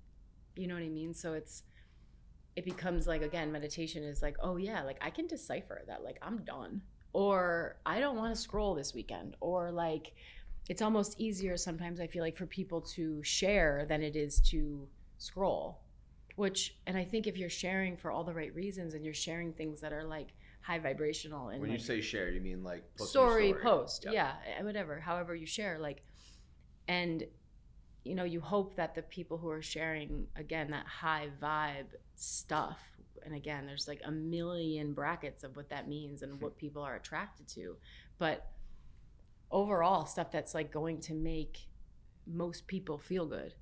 Speaker 2: You know what I mean? So it's it becomes like again meditation is like oh yeah like i can decipher that like i'm done or i don't want to scroll this weekend or like it's almost easier sometimes i feel like for people to share than it is to scroll which and i think if you're sharing for all the right reasons and you're sharing things that are like high vibrational and
Speaker 1: when
Speaker 2: like,
Speaker 1: you say share you mean like your
Speaker 2: story, post
Speaker 1: Yep.
Speaker 2: yeah eh, whatever however you share like and you know you hope that the people who are sharing again that high vibe stuff and again there's like a million brackets of what that means and what people are attracted to but overall stuff that's like going to make most people feel good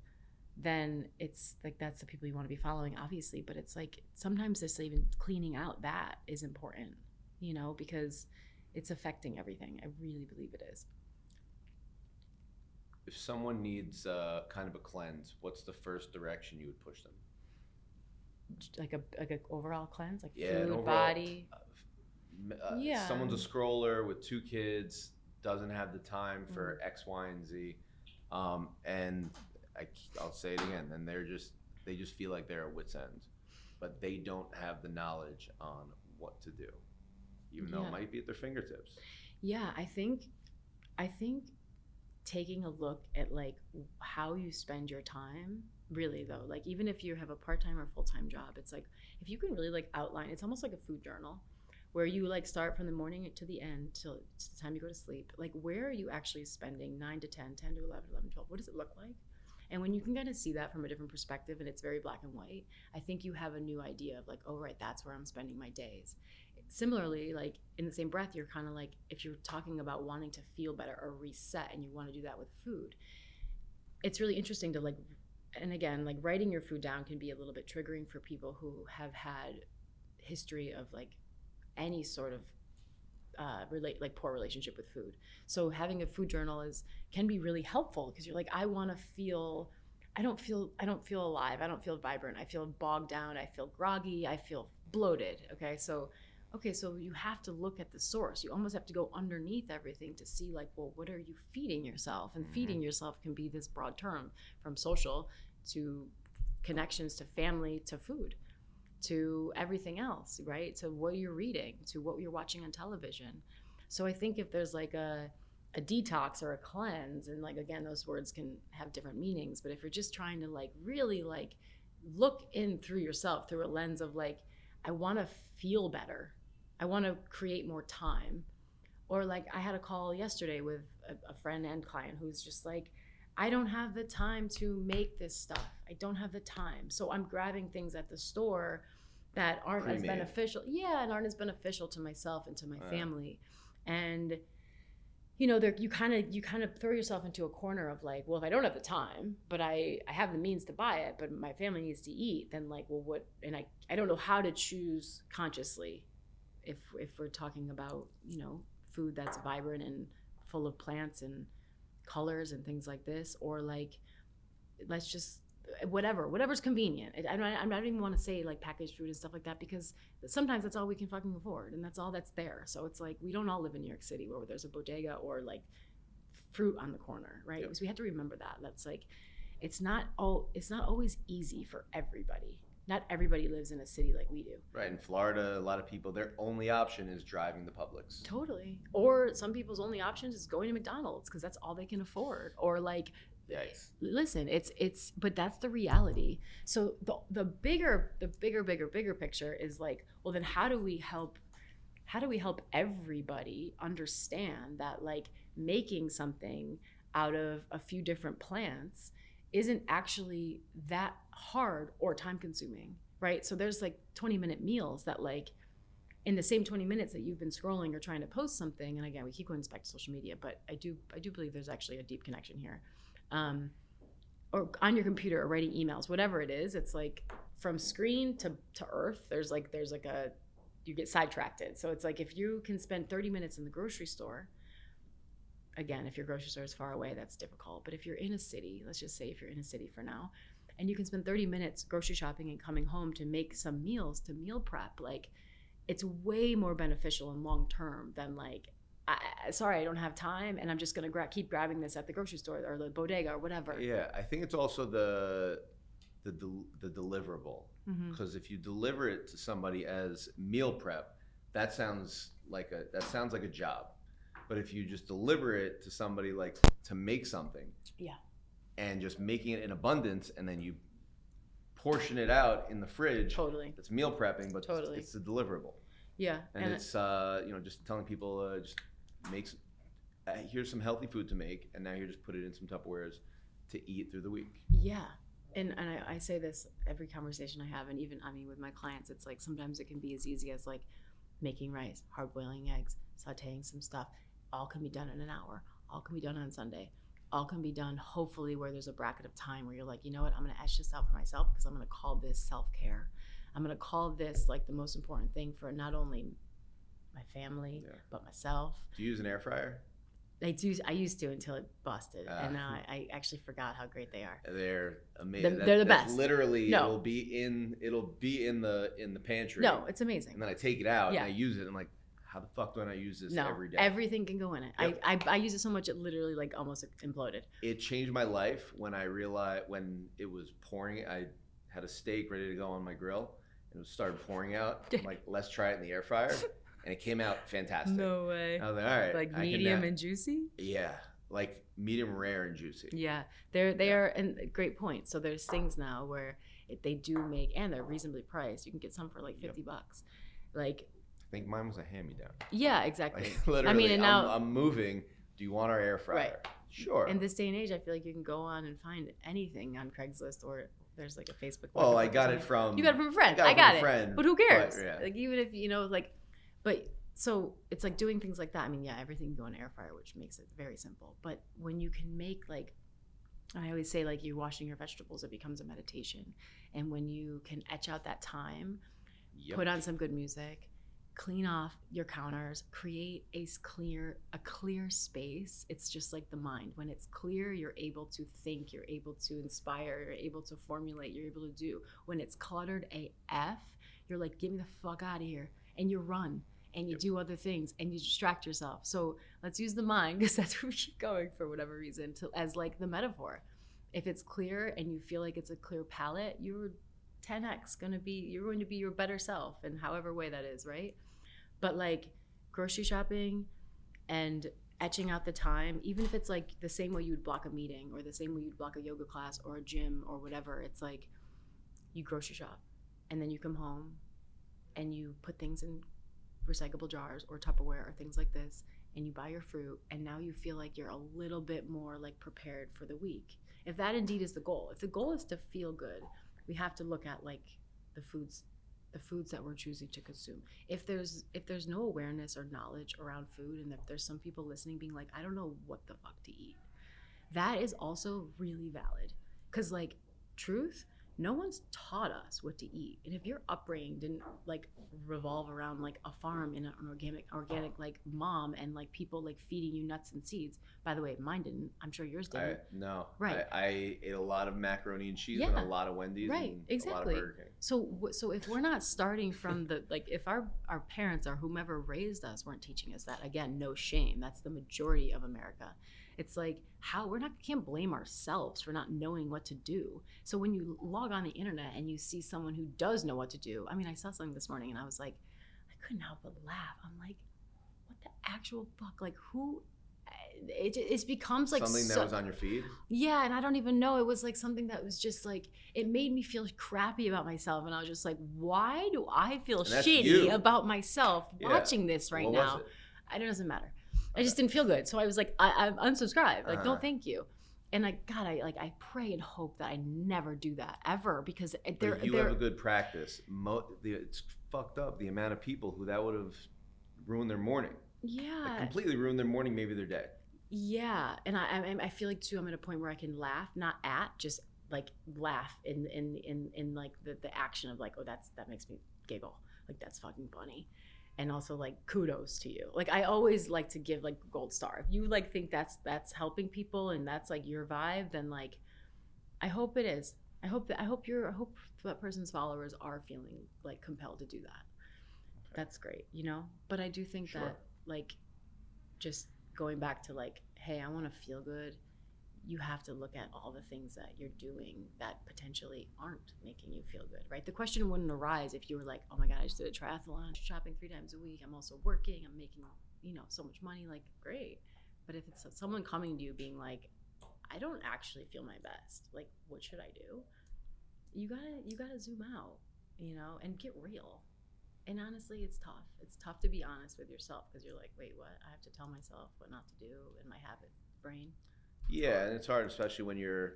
Speaker 2: then it's like that's the people you want to be following obviously but it's like sometimes just even cleaning out that is important you know because it's affecting everything. I really believe it is.
Speaker 1: If someone needs uh, kind of a cleanse what's the first direction you would push them?
Speaker 2: Like a like a overall cleanse? Like
Speaker 1: Yeah, an
Speaker 2: food
Speaker 1: overall-
Speaker 2: body?
Speaker 1: M- uh,
Speaker 2: Yeah.
Speaker 1: someone's a scroller with two kids doesn't have the time for
Speaker 2: Mm-hmm.
Speaker 1: x y and z. Um, and I, will say it again and they're just they just feel like they're at wits end. But they don't have the knowledge on what to do even though it might be at their fingertips.
Speaker 2: Yeah, I think I think taking a look at like how you spend your time really though like even if you have a part-time or full-time job it's like if you can really like outline it's almost like a food journal where you like start from the morning to the end till the time you go to sleep like where are you actually spending 9 to 10 10 to 11 11 12 what does it look like? And when you can kind of see that from a different perspective and it's very black and white i think you have a new idea of like oh right that's where i'm spending my days. Similarly like in the same breath you're kind of like if you're talking about wanting to feel better or reset and you want to do that with food it's really interesting to like and again like writing your food down can be a little bit triggering for people who have had history of like any sort of uh, relate like poor relationship with food so having a food journal is can be really helpful because you're like i want to feel i don't feel i don't feel alive i don't feel vibrant i feel bogged down i feel groggy i feel bloated okay so okay, so you have to look at the source. You almost have to go underneath everything to see, like, well, what are you feeding yourself? And
Speaker 1: Mhm.
Speaker 2: feeding yourself can be this broad term from social to connections to family to food to everything else, right? To what you're reading, to what you're watching on television. So I think if there's like a a detox or a cleanse and like again those words can have different meanings, but if you're just trying to like really like look in through yourself through a lens of like I want to feel better. I want to create more time. Or like I had a call yesterday with a, a friend and client who's just like I don't have the time to make this stuff. I don't have the time. So I'm grabbing things at the store that aren't as beneficial. Yeah, and aren't as beneficial to myself and to my
Speaker 1: Wow.
Speaker 2: family. And you know, there you kind of you kind of throw yourself into a corner of like, well, if I don't have the time, but I I have the means to buy it, but my family needs to eat, then like, well, what? And I I don't know how to choose consciously, if if we're talking about you know food that's vibrant and full of plants and colors and things like this, or like, let's just whatever whatever's convenient. I, not, I'm not even want to say like packaged food and stuff like that because sometimes that's all we can fucking afford and that's all that's there. So it's like we don't all live in New York City where there's a bodega or like fruit on the corner, right?
Speaker 1: Yep.
Speaker 2: So we have to remember that. That's like it's not all it's not always easy for everybody. Not everybody lives in a city like we do.
Speaker 1: Right in Florida, a lot of people their only option is driving the Publix.
Speaker 2: Totally. Or some people's only options is going to McDonald's because that's all they can afford. Or like
Speaker 1: Yikes.
Speaker 2: listen it's it's but that's the reality. So the the bigger the bigger bigger bigger picture is like well then how do we help how do we help everybody understand that like making something out of a few different plants isn't actually that hard or time consuming right? So there's like 20 minute meals that like in the same 20 minutes that you've been scrolling or trying to post something and again we keep going back to social media but i do i do believe there's actually a deep connection here um, or on your computer or writing emails, whatever it is, it's like from screen to, to earth, there's like there's like a you get sidetracked. So it's like if you can spend 30 minutes in the grocery store, again, if your grocery store is far away, that's difficult. But if you're in a city, let's just say if you're in a city for now, and you can spend 30 minutes grocery shopping and coming home to make some meals to meal prep, like it's way more beneficial and long term than like I, sorry, I don't have time, and I'm just gonna gra- keep grabbing this at the grocery store or the bodega or whatever.
Speaker 1: Yeah, I think it's also the the del- the deliverable because if you deliver it to somebody as meal prep, that sounds like a that sounds like a job. But if you just deliver it to somebody like to make something,
Speaker 2: Yeah.
Speaker 1: and just making it in abundance, and then you portion it out in the fridge,
Speaker 2: Totally.
Speaker 1: it's meal prepping, but
Speaker 2: Totally.
Speaker 1: it's, it's a deliverable,
Speaker 2: Yeah.
Speaker 1: and, it's uh, you know just telling people uh, just makes uh, here's some healthy food to make, and now you just put it in some Tupperwares to eat through the week.
Speaker 2: yeah. And, and I, I say this every conversation I have, and even I mean with my clients, it's like sometimes it can be as easy as like making rice, hard boiling eggs, sautéing some stuff. All can be done in an hour. All can be done on Sunday. All can be done hopefully where there's a bracket of time where you're like, you know what, I'm gonna etch this out for myself because I'm gonna call this self care. I'm gonna call this like the most important thing for not only my family
Speaker 1: Yeah.
Speaker 2: but myself.
Speaker 1: Do you use an air fryer?
Speaker 2: I do. I used to until it busted,
Speaker 1: Ah.
Speaker 2: and now I, I actually forgot how great they are.
Speaker 1: They're amazing.
Speaker 2: they're the best.
Speaker 1: Literally,
Speaker 2: No.
Speaker 1: it'll be in it'll be in the in the pantry.
Speaker 2: No, it's amazing.
Speaker 1: and then I take it out
Speaker 2: Yeah.
Speaker 1: and I use it. And I'm like, how the fuck do I not use this
Speaker 2: no,
Speaker 1: every day?
Speaker 2: everything can go in it.
Speaker 1: Yep.
Speaker 2: I, I I use it so much it literally like almost imploded.
Speaker 1: it changed my life when I realized when it was pouring. I had a steak ready to go on my grill, and it started pouring out. I'm <laughs> like, let's try it in the air fryer, <laughs> and it came out fantastic.
Speaker 2: No way.
Speaker 1: I was like, all right,
Speaker 2: Like
Speaker 1: I
Speaker 2: medium
Speaker 1: now-
Speaker 2: and juicy.
Speaker 1: yeah, like medium rare and juicy.
Speaker 2: Yeah, they're they are and great point. So there's things now where it, they do make and they're reasonably priced. You can get some for like
Speaker 1: Yep.
Speaker 2: fifty bucks. Like
Speaker 1: I think mine was a hand me down.
Speaker 2: yeah, exactly. <laughs>
Speaker 1: Like literally,
Speaker 2: and
Speaker 1: I'm-
Speaker 2: now-
Speaker 1: I'm, moving. Do you want our air fryer?
Speaker 2: Right.
Speaker 1: Sure.
Speaker 2: In this day and age, I feel like you can go on and find anything on Craigslist or there's like a Facebook.
Speaker 1: oh, I got it from.
Speaker 2: You got it from a friend.
Speaker 1: I
Speaker 2: I
Speaker 1: got
Speaker 2: got,
Speaker 1: it
Speaker 2: it.
Speaker 1: from a friend.
Speaker 2: But who cares?
Speaker 1: yeah.
Speaker 2: Like even if you know, like, but so it's like doing things like that. I mean, yeah, everything can go in air fryer, which makes it very simple. But when you can make like, I always say like you're washing your vegetables, it becomes a meditation. And when you can etch out that time,
Speaker 1: Yep.
Speaker 2: put on some good music, clean off your counters, create a clear a clear space. It's just like the mind. When it's clear, you're able to think, you're able to inspire, you're able to formulate, you're able to do. When it's cluttered AF, you're like, get me the fuck out of here. and you run and you
Speaker 1: Yep.
Speaker 2: do other things and you distract yourself. So let's use the mind because <laughs> that's where we keep going for whatever reason to as like the metaphor. If it's clear and you feel like it's a clear palette, you're 10x gonna be you're going to be your better self in however way that is, right? But like grocery shopping and etching out the time, even if it's like the same way you would block a meeting or the same way you'd block a yoga class or a gym or whatever, it's like you grocery shop and then you come home and you put things in recyclable jars or Tupperware or things like this and you buy your fruit and now you feel like you're a little bit more like prepared for the week. If that indeed is the goal, if the goal is to feel good, we have to look at like the foods the foods that we're choosing to consume. If there's if there's no awareness or knowledge around food and if there's some people listening being like I don't know what the fuck to eat. That is also really valid cuz like truth no one's taught us what to eat. And if your upbringing didn't like revolve around like a farm and an organic organic like mom and like people like feeding you nuts and seeds by the way mine didn't. I'm sure yours didn't.
Speaker 1: no,
Speaker 2: Right.
Speaker 1: I, I ate a lot of macaroni and cheese and a lot of Wendy's
Speaker 2: Right,
Speaker 1: and
Speaker 2: exactly.
Speaker 1: a lot of Burger King.
Speaker 2: so so if we're not starting from the like if our our parents or whomever raised us weren't teaching us that again no shame. That's the majority of america it's like how we're not can't blame ourselves for not knowing what to do so when you log on the internet and you see someone who does know what to do i mean i saw something this morning and i was like i couldn't help but laugh i'm like what the actual fuck like who eh, it, it becomes like
Speaker 1: Something
Speaker 2: so-
Speaker 1: that was on your feed.
Speaker 2: yeah, and I don't even know. It was like something that was just like it made me feel crappy about myself, and I was just like, why do I feel shitty
Speaker 1: you.
Speaker 2: about myself
Speaker 1: Yeah.
Speaker 2: watching this right
Speaker 1: what
Speaker 2: now?
Speaker 1: It?
Speaker 2: I- It doesn't matter. I just didn't feel good, so I was like, I, I'm unsubscribed. Like,
Speaker 1: Uh-huh.
Speaker 2: no, thank you. And like, God, I like, I pray and hope that I never do that ever because
Speaker 1: But you have a good practice. Mo- the, it's fucked up the amount of people who that would have ruined their morning. Like
Speaker 2: yeah,
Speaker 1: completely ruined their morning, maybe their day.
Speaker 2: Yeah, and I, I I feel like too. I'm at a point where I can laugh, not at, just like laugh in in in in like the the action of like, oh, that's that makes me giggle. Like that's fucking funny, and also like kudos to you. Like I always like to give like gold star. If you like think that's that's helping people and that's like your vibe, then like, I hope it is. I hope that I hope your I hope that person's followers are feeling like compelled to do that. That's great, you know. But I do think
Speaker 1: Sure.
Speaker 2: that like just going back to like, hey, I want to feel good. You have to look at all the things that you're doing that potentially aren't making you feel good, right? The question wouldn't arise if you were like, oh my God, I just did a triathlon, shopping three times a week. I'm also working. I'm making, you know, so much money. Like, great. But if it's someone coming to you being like, I don't actually feel my best. Like, what should I do? You gotta, you gotta zoom out, you know, and get real. And honestly, it's tough. It's tough to be honest with yourself because you're like, wait, what? I have to tell myself what not to do in my habit brain.
Speaker 1: Yeah, and it's hard, especially when you're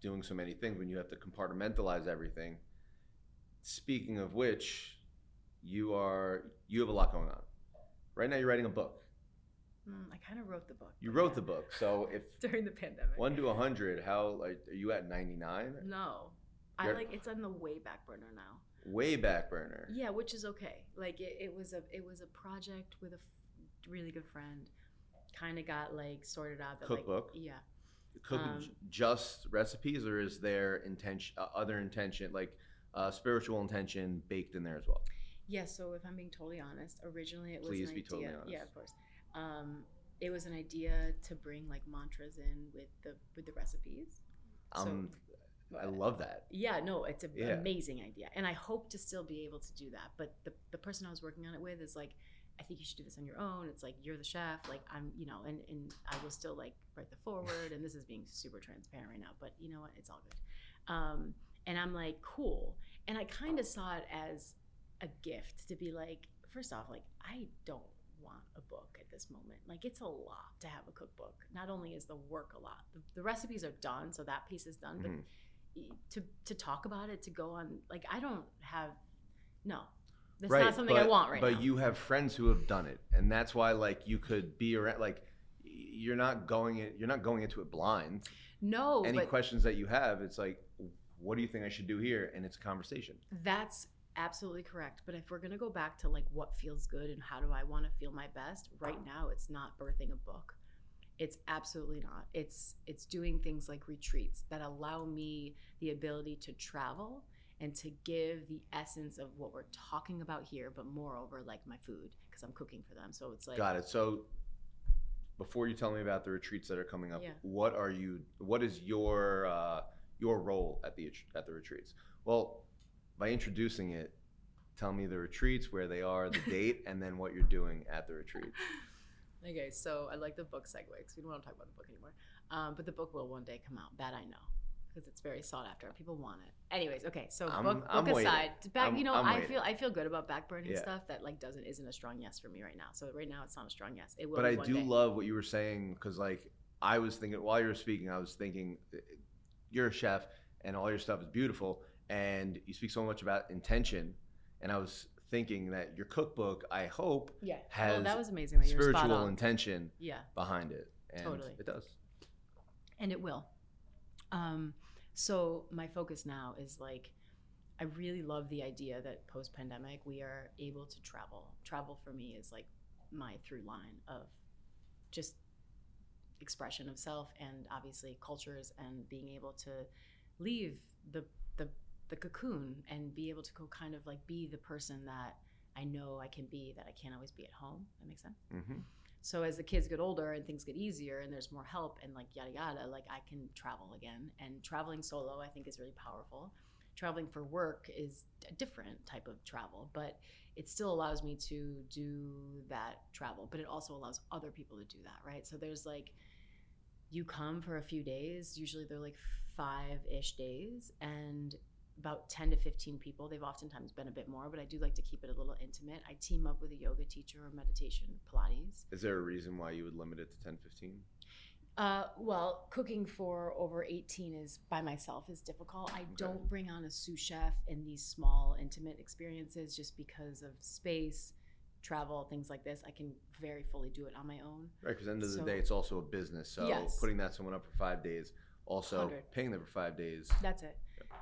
Speaker 1: doing so many things, when you have to compartmentalize everything. Speaking of which, you are you have a lot going on. Right now, you're writing a book.
Speaker 2: Mm, I kind of wrote the book.
Speaker 1: You wrote
Speaker 2: yeah.
Speaker 1: the book, so if <laughs>
Speaker 2: during the pandemic.
Speaker 1: one to a hundred, how like are you at ninety nine?
Speaker 2: No, I
Speaker 1: You're-
Speaker 2: like it's on the way back burner now.
Speaker 1: Way back burner.
Speaker 2: Yeah, which is okay. Like it, it was a it was a project with a f- really good friend. Kind of got like sorted out.
Speaker 1: Cookbook?
Speaker 2: Like, yeah.
Speaker 1: Cooking
Speaker 2: Um,
Speaker 1: just recipes, or is there intention, uh, other intention, like uh, spiritual intention, baked in there as well?
Speaker 2: Yeah, so if I'm being totally honest, originally it was
Speaker 1: Please
Speaker 2: an
Speaker 1: be
Speaker 2: idea.
Speaker 1: totally
Speaker 2: Yeah, of course. Um, it was an idea to bring like mantras in with the with the recipes. So-
Speaker 1: Um, I love that.
Speaker 2: Yeah, no, it's an
Speaker 1: Yeah.
Speaker 2: amazing idea, and I hope to still be able to do that. But the the person I was working on it with is like, I think you should do this on your own. It's like you're the chef, like I'm, you know, and and I will still like write the foreword, and this is being super transparent right now. But you know what? It's all good. Um, and I'm like, cool, and I kind of saw it as a gift to be like, first off, like I don't want a book at this moment. Like it's a lot to have a cookbook. Not only is the work a lot, the, the recipes are done, so that piece is done, but
Speaker 1: Mhm.
Speaker 2: to to talk about it to go on like i don't have no that's
Speaker 1: right,
Speaker 2: not something
Speaker 1: but,
Speaker 2: i want right
Speaker 1: but
Speaker 2: now
Speaker 1: you have friends who have done it, and that's why like you could be around. Like you're not going it. You're not going into it blind.
Speaker 2: no
Speaker 1: Any
Speaker 2: but
Speaker 1: questions that you have, it's like, what do you think I should do here? And it's a conversation.
Speaker 2: that's absolutely correct but if we're going to go back to like what feels good and how do i want to feel my best right now it's not birthing a book it's absolutely not it's it's doing things like retreats that allow me the ability to travel and to give the essence of what we're talking about here, but moreover, like my food, because I'm cooking for them. So it's like,
Speaker 1: Got it. So before you tell me about the retreats that are coming up,
Speaker 2: Yeah.
Speaker 1: what are you? What is your uh, your role at the at the retreats? Well, by introducing it, tell me the retreats, where they are, the <laughs> date, and then what you're doing at the retreats. <laughs>
Speaker 2: Okay, so I like the book segue because we don't want to talk about the book anymore. Um, but the book will one day come out. That I know because it's very sought after. People want it. Anyways, okay. So
Speaker 1: I'm-
Speaker 2: book,
Speaker 1: I'm
Speaker 2: book
Speaker 1: waiting.
Speaker 2: aside, back.
Speaker 1: I'm-
Speaker 2: you know,
Speaker 1: I'm
Speaker 2: I
Speaker 1: waiting.
Speaker 2: feel I feel good about backburning
Speaker 1: Yeah.
Speaker 2: stuff that like doesn't isn't a strong yes for me right now. So right now it's not a strong yes. It will.
Speaker 1: but I do
Speaker 2: day.
Speaker 1: love what you were saying because, like, I was thinking while you were speaking, I was thinking, uh, you're a chef and all your stuff is beautiful, and you speak so much about intention, and I was thinking that your cookbook, I hope,
Speaker 2: Yeah.
Speaker 1: has
Speaker 2: oh, that was amazing. That you were spot
Speaker 1: spiritual intention
Speaker 2: yeah.
Speaker 1: behind it, and
Speaker 2: Totally.
Speaker 1: it does.
Speaker 2: and it will. Um, so my focus now is like, I really love the idea that post pandemic we are able to travel. Travel for me is like my through line of just expression of self and obviously cultures and being able to leave the the the cocoon and be able to go kind of like be the person that I know I can be that I can't always be at home. That makes sense.
Speaker 1: hmm
Speaker 2: So as the kids get older and things get easier and there's more help and like yada yada, like I can travel again. And traveling solo, I think, is really powerful. Traveling for work is a different type of travel, but it still allows me to do that travel. But it also allows other people to do that, right? So there's like, you come for a few days. Usually they're like five ish days, and about 10 to 15 people. They've oftentimes been a bit more, but I do like to keep it a little intimate. I team up with a yoga teacher or meditation, Pilates.
Speaker 1: Is there a reason why you would limit it to 10, 15?
Speaker 2: Uh, well, cooking for over 18 is by myself is difficult. I don't bring on a sous chef in these small, intimate experiences just because of space, travel, things like this. I can very fully do it on my own.
Speaker 1: Right, because end of the day, it's also a business. So
Speaker 2: Yes.
Speaker 1: putting that someone up for five days, also
Speaker 2: 100.
Speaker 1: paying them for five days.
Speaker 2: That's it.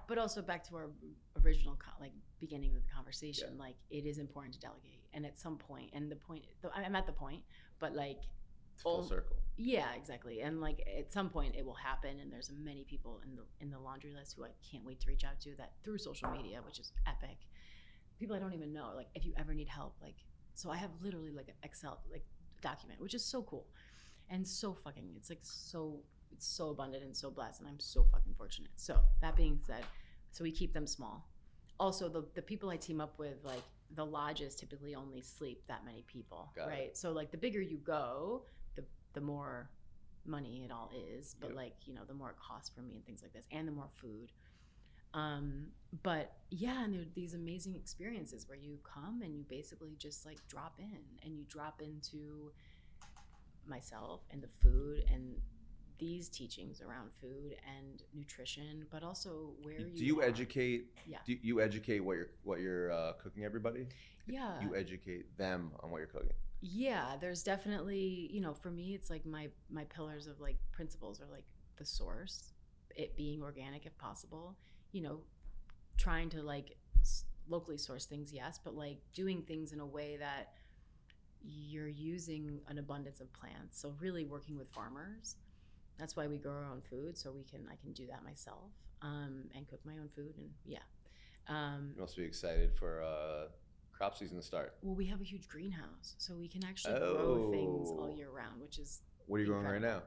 Speaker 2: But also back to our original co- like beginning of the conversation, like it is important to delegate. And at some point, and the point, I'm at the point, but like
Speaker 1: full circle.
Speaker 2: Yeah, exactly. And like at some point it will happen and there's many people in the in the laundry list who I can't wait to reach out to that through social media, which is epic. People I don't even know. Like if you ever need help, like so I have literally like an Excel like document, which is so cool. And so fucking it's like so it's so abundant and so blessed and I'm so fucking fortunate. So that being said, so we keep them small. Also the the people I team up with, like the lodges typically only sleep that many people.
Speaker 1: Got it.
Speaker 2: right. So like the bigger you go, the the more money it all is but
Speaker 1: Yep.
Speaker 2: like you know the more it costs for me and things like this and the more food um but yeah and there are these amazing experiences where you come and you basically just like drop in and you drop into myself and the food and these teachings around food and nutrition but also where
Speaker 1: You- do you
Speaker 2: are.
Speaker 1: educate?
Speaker 2: Yeah.
Speaker 1: Do you educate what you're what you're uh, cooking everybody?
Speaker 2: yeah
Speaker 1: You educate them on what you're cooking.
Speaker 2: yeah there's definitely you know for me it's like my my pillars of like principles are like the source it being organic if possible you know trying to like locally source things yes but like doing things in a way that you're using an abundance of plants so really working with farmers that's why we grow our own food so we can i can do that myself um, and cook my own food and yeah um,
Speaker 1: You must be excited for uh, crop season to start.
Speaker 2: well, we have a huge greenhouse, so we can actually grow things all
Speaker 1: Oh.
Speaker 2: year round, which is
Speaker 1: What are you growing right now?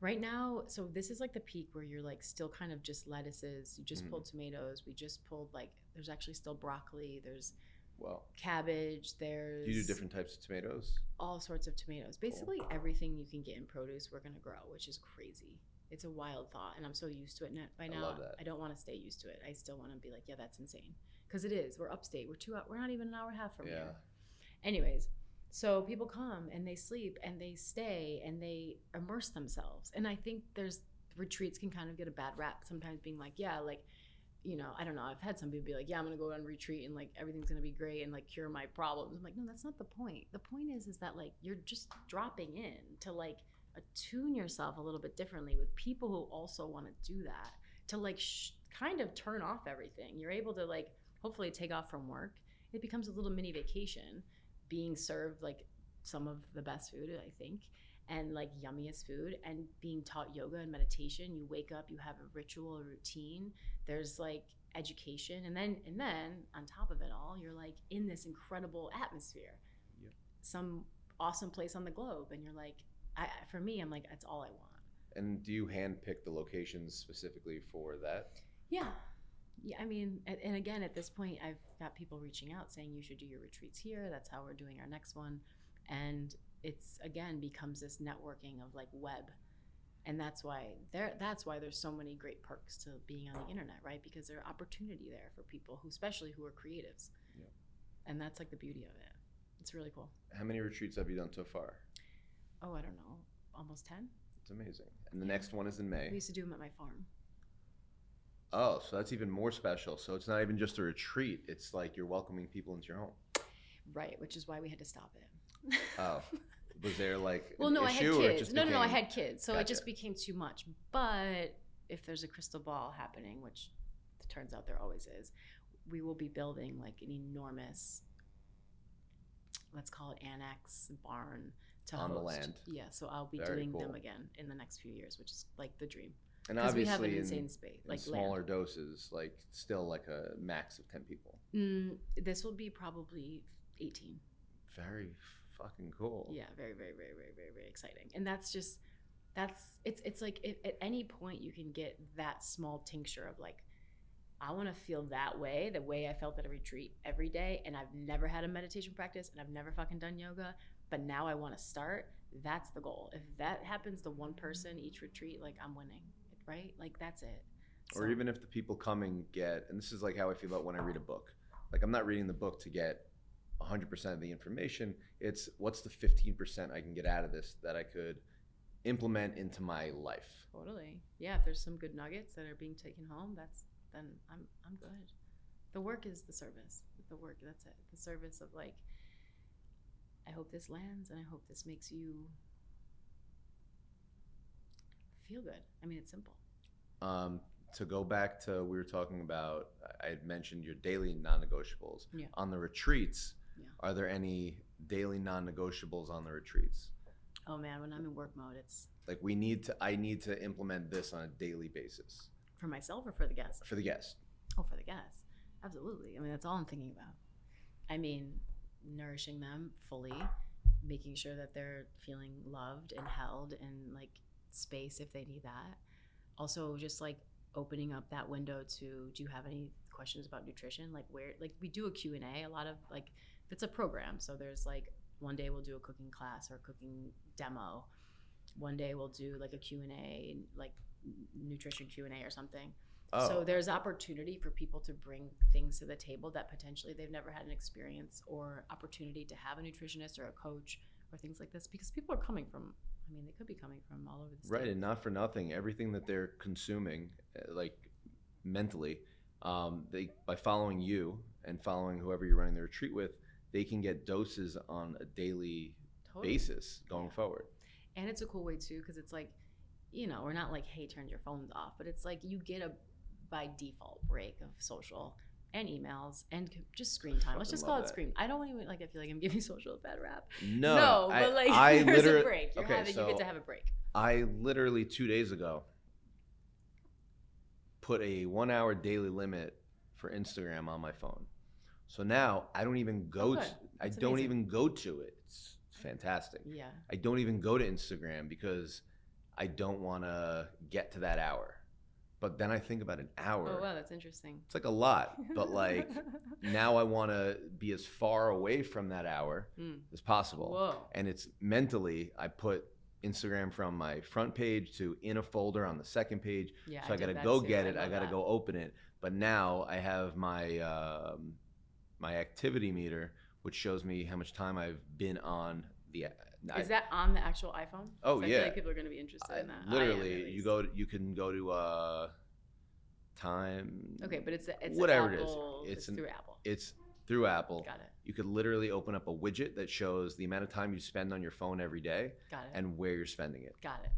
Speaker 2: right now. So this is like the peak where you're like still kind of just lettuces. You just
Speaker 1: Mhm.
Speaker 2: pulled tomatoes. We just pulled like there's actually still broccoli. There's
Speaker 1: Well,
Speaker 2: cabbage. There's
Speaker 1: do you do different types of tomatoes?
Speaker 2: all sorts of tomatoes. Oh, Basically everything you can get in produce, we're gonna grow, which is crazy. It's a wild thought, and I'm so used to it by
Speaker 1: I
Speaker 2: now.
Speaker 1: that.
Speaker 2: I don't want to stay used to it. I still want to be like, yeah, that's insane, because it is. We're upstate. We're two. We're not even an hour and a half from
Speaker 1: Yeah.
Speaker 2: here. Anyways, so people come and they sleep and they stay and they immerse themselves. And I think there's retreats can kind of get a bad rap sometimes being like, yeah, like, you know, I don't know. I've had some people be like, yeah, I'm gonna go on retreat and like everything's gonna be great and like cure my problems. I'm like, no, that's not the point. The point is, is that like you're just dropping in to like attune yourself a little bit differently with people who also want to do that to like sh- kind of turn off everything. You're able to like hopefully take off from work. It becomes a little mini vacation being served like some of the best food, I think. And like yummiest food and being taught yoga and meditation you wake up you have a ritual a routine there's like education and then and then on top of it all you're like in this incredible atmosphere. Some awesome place on the globe and you're like I, I- for me i'm like that's all i want.
Speaker 1: And do you handpick the locations specifically for that?
Speaker 2: yeah. Yeah i mean and, and again at this point i've got people reaching out saying you should do your retreats here. That's how we're doing our next one. And it's again becomes this networking of like web and that's why there that's why there's so many great perks to being on the internet right because there's opportunity there for people who especially who are creatives
Speaker 1: Yep.
Speaker 2: and that's like the beauty of it it's really cool
Speaker 1: How many retreats have you done so far?
Speaker 2: oh i don't know almost 10
Speaker 1: It's amazing. And the
Speaker 2: Yeah.
Speaker 1: next one is in May.
Speaker 2: we used to do them at my farm
Speaker 1: Oh, so that's even more special. So it's not even just a retreat. It's like you're welcoming people into your home.
Speaker 2: right which is why we had to stop it
Speaker 1: Oh. <laughs> Was there like
Speaker 2: Well, no, I had
Speaker 1: issue or it
Speaker 2: kids. No, no, no, I had kids, so it just became too much. But if there's a crystal ball happening, which it turns out there always is, we will be building like an enormous, let's call it annex barn to
Speaker 1: On the land.
Speaker 2: Yeah, so I'll be
Speaker 1: Very
Speaker 2: doing them again in the next few years, which is like the dream.
Speaker 1: And
Speaker 2: Because we have an
Speaker 1: obviously
Speaker 2: insane
Speaker 1: in,
Speaker 2: space,
Speaker 1: in
Speaker 2: like
Speaker 1: smaller
Speaker 2: land.
Speaker 1: doses, like still like a max of ten people.
Speaker 2: Mm, this will be probably 18.
Speaker 1: Very fucking cool.
Speaker 2: Yeah, very, very, very, very, very, very exciting. And that's just that's it's it's like if, at any point you can get that small tincture of like I want to feel that way, the way I felt at a retreat every day, and I've never had a meditation practice, and I've never fucking done yoga, but now I want to start. That's the goal. If that happens to one person each retreat, like I'm winning, right? Like that's it.
Speaker 1: Or
Speaker 2: So-
Speaker 1: even if the people coming get, and this is like how I feel about when I read a book. Like I'm not reading the book to get 100% of the information. It's what's the 15% I can get out of this that I could implement into my life.
Speaker 2: Totally. Yeah, if there's some good nuggets that are being taken home, that's then I'm I'm good. The work is the service. The work, that's it. The service of like I hope this lands and I hope this makes you feel good. I mean, it's simple.
Speaker 1: Um, to go back to we were talking about, I had mentioned your daily non-negotiables.
Speaker 2: Yeah.
Speaker 1: On the retreats,
Speaker 2: Yeah.
Speaker 1: are there any daily non-negotiables on the retreats?
Speaker 2: Oh man, when I'm in work mode, it's
Speaker 1: Like we need to, I need to implement this on a daily basis
Speaker 2: for myself or for the guests.
Speaker 1: for the guest.
Speaker 2: Oh, for the guests. Absolutely. I mean, that's all I'm thinking about. I mean, nourishing them fully, making sure that they're feeling loved and held and like space if they need that. Also, just like opening up that window to do you have any questions about nutrition like where like we do a q&a a lot of like it's a program. So there's like one day we'll do a cooking class or a cooking demo. One day we'll do like a q&a like nutrition q&a or something.
Speaker 1: Oh,
Speaker 2: so there's opportunity for people to bring things to the table that potentially they've never had an experience or opportunity to have a nutritionist or a coach or things like this because people are coming from I mean they could be coming from all over the state.
Speaker 1: right, and not for nothing, everything that they're consuming, uh, like mentally, um, they by following you and following whoever you're running the retreat with, they can get doses on a daily
Speaker 2: Totally.
Speaker 1: basis going
Speaker 2: Yeah.
Speaker 1: forward.
Speaker 2: And it's a cool way too because it's like you know, we're not like hey turn your phones off, but it's like you get a by default break of social and emails and just screen time. Let's just call it
Speaker 1: that.
Speaker 2: screen. I don't even like I feel like I'm giving <laughs> social a bad rap.
Speaker 1: No,
Speaker 2: No,
Speaker 1: I,
Speaker 2: but like
Speaker 1: I <laughs>
Speaker 2: there's a break. You're
Speaker 1: okay,
Speaker 2: having
Speaker 1: so
Speaker 2: you get to have a break.
Speaker 1: I literally two days ago put a one hour daily limit for Instagram on my phone. So now I don't even go
Speaker 2: Oh,
Speaker 1: to I don't
Speaker 2: amazing.
Speaker 1: even go to it. It's fantastic.
Speaker 2: Yeah.
Speaker 1: I don't even go to Instagram because I don't want to get to that hour. But then I think about an hour.
Speaker 2: Oh wow, that's interesting.
Speaker 1: It's like a lot, but like <laughs> now I want to be as far away from that hour
Speaker 2: Mm.
Speaker 1: as possible
Speaker 2: Whoa.
Speaker 1: and it's mentally I put Instagram from my front page to in a folder on the second page.
Speaker 2: Yeah.
Speaker 1: so I,
Speaker 2: did
Speaker 1: gotta go
Speaker 2: too.
Speaker 1: get it. I
Speaker 2: love
Speaker 1: gotta
Speaker 2: that.
Speaker 1: go open it. But now I have my um, my activity meter, which shows me how much time I've been on the. I-
Speaker 2: Is that on the actual iPhone?
Speaker 1: Oh,
Speaker 2: I
Speaker 1: yeah.
Speaker 2: feel like people are going to be interested
Speaker 1: I-
Speaker 2: in that. I
Speaker 1: literally, you go. To, you can go to uh, time.
Speaker 2: Okay, but it's it's
Speaker 1: whatever it is.
Speaker 2: Apple,
Speaker 1: It's
Speaker 2: It's,
Speaker 1: an-
Speaker 2: through Apple.
Speaker 1: It's through Apple.
Speaker 2: Got it.
Speaker 1: You could literally open up a widget that shows the amount of time you spend on your phone every day
Speaker 2: Got it.
Speaker 1: and where you're spending it.
Speaker 2: Got it.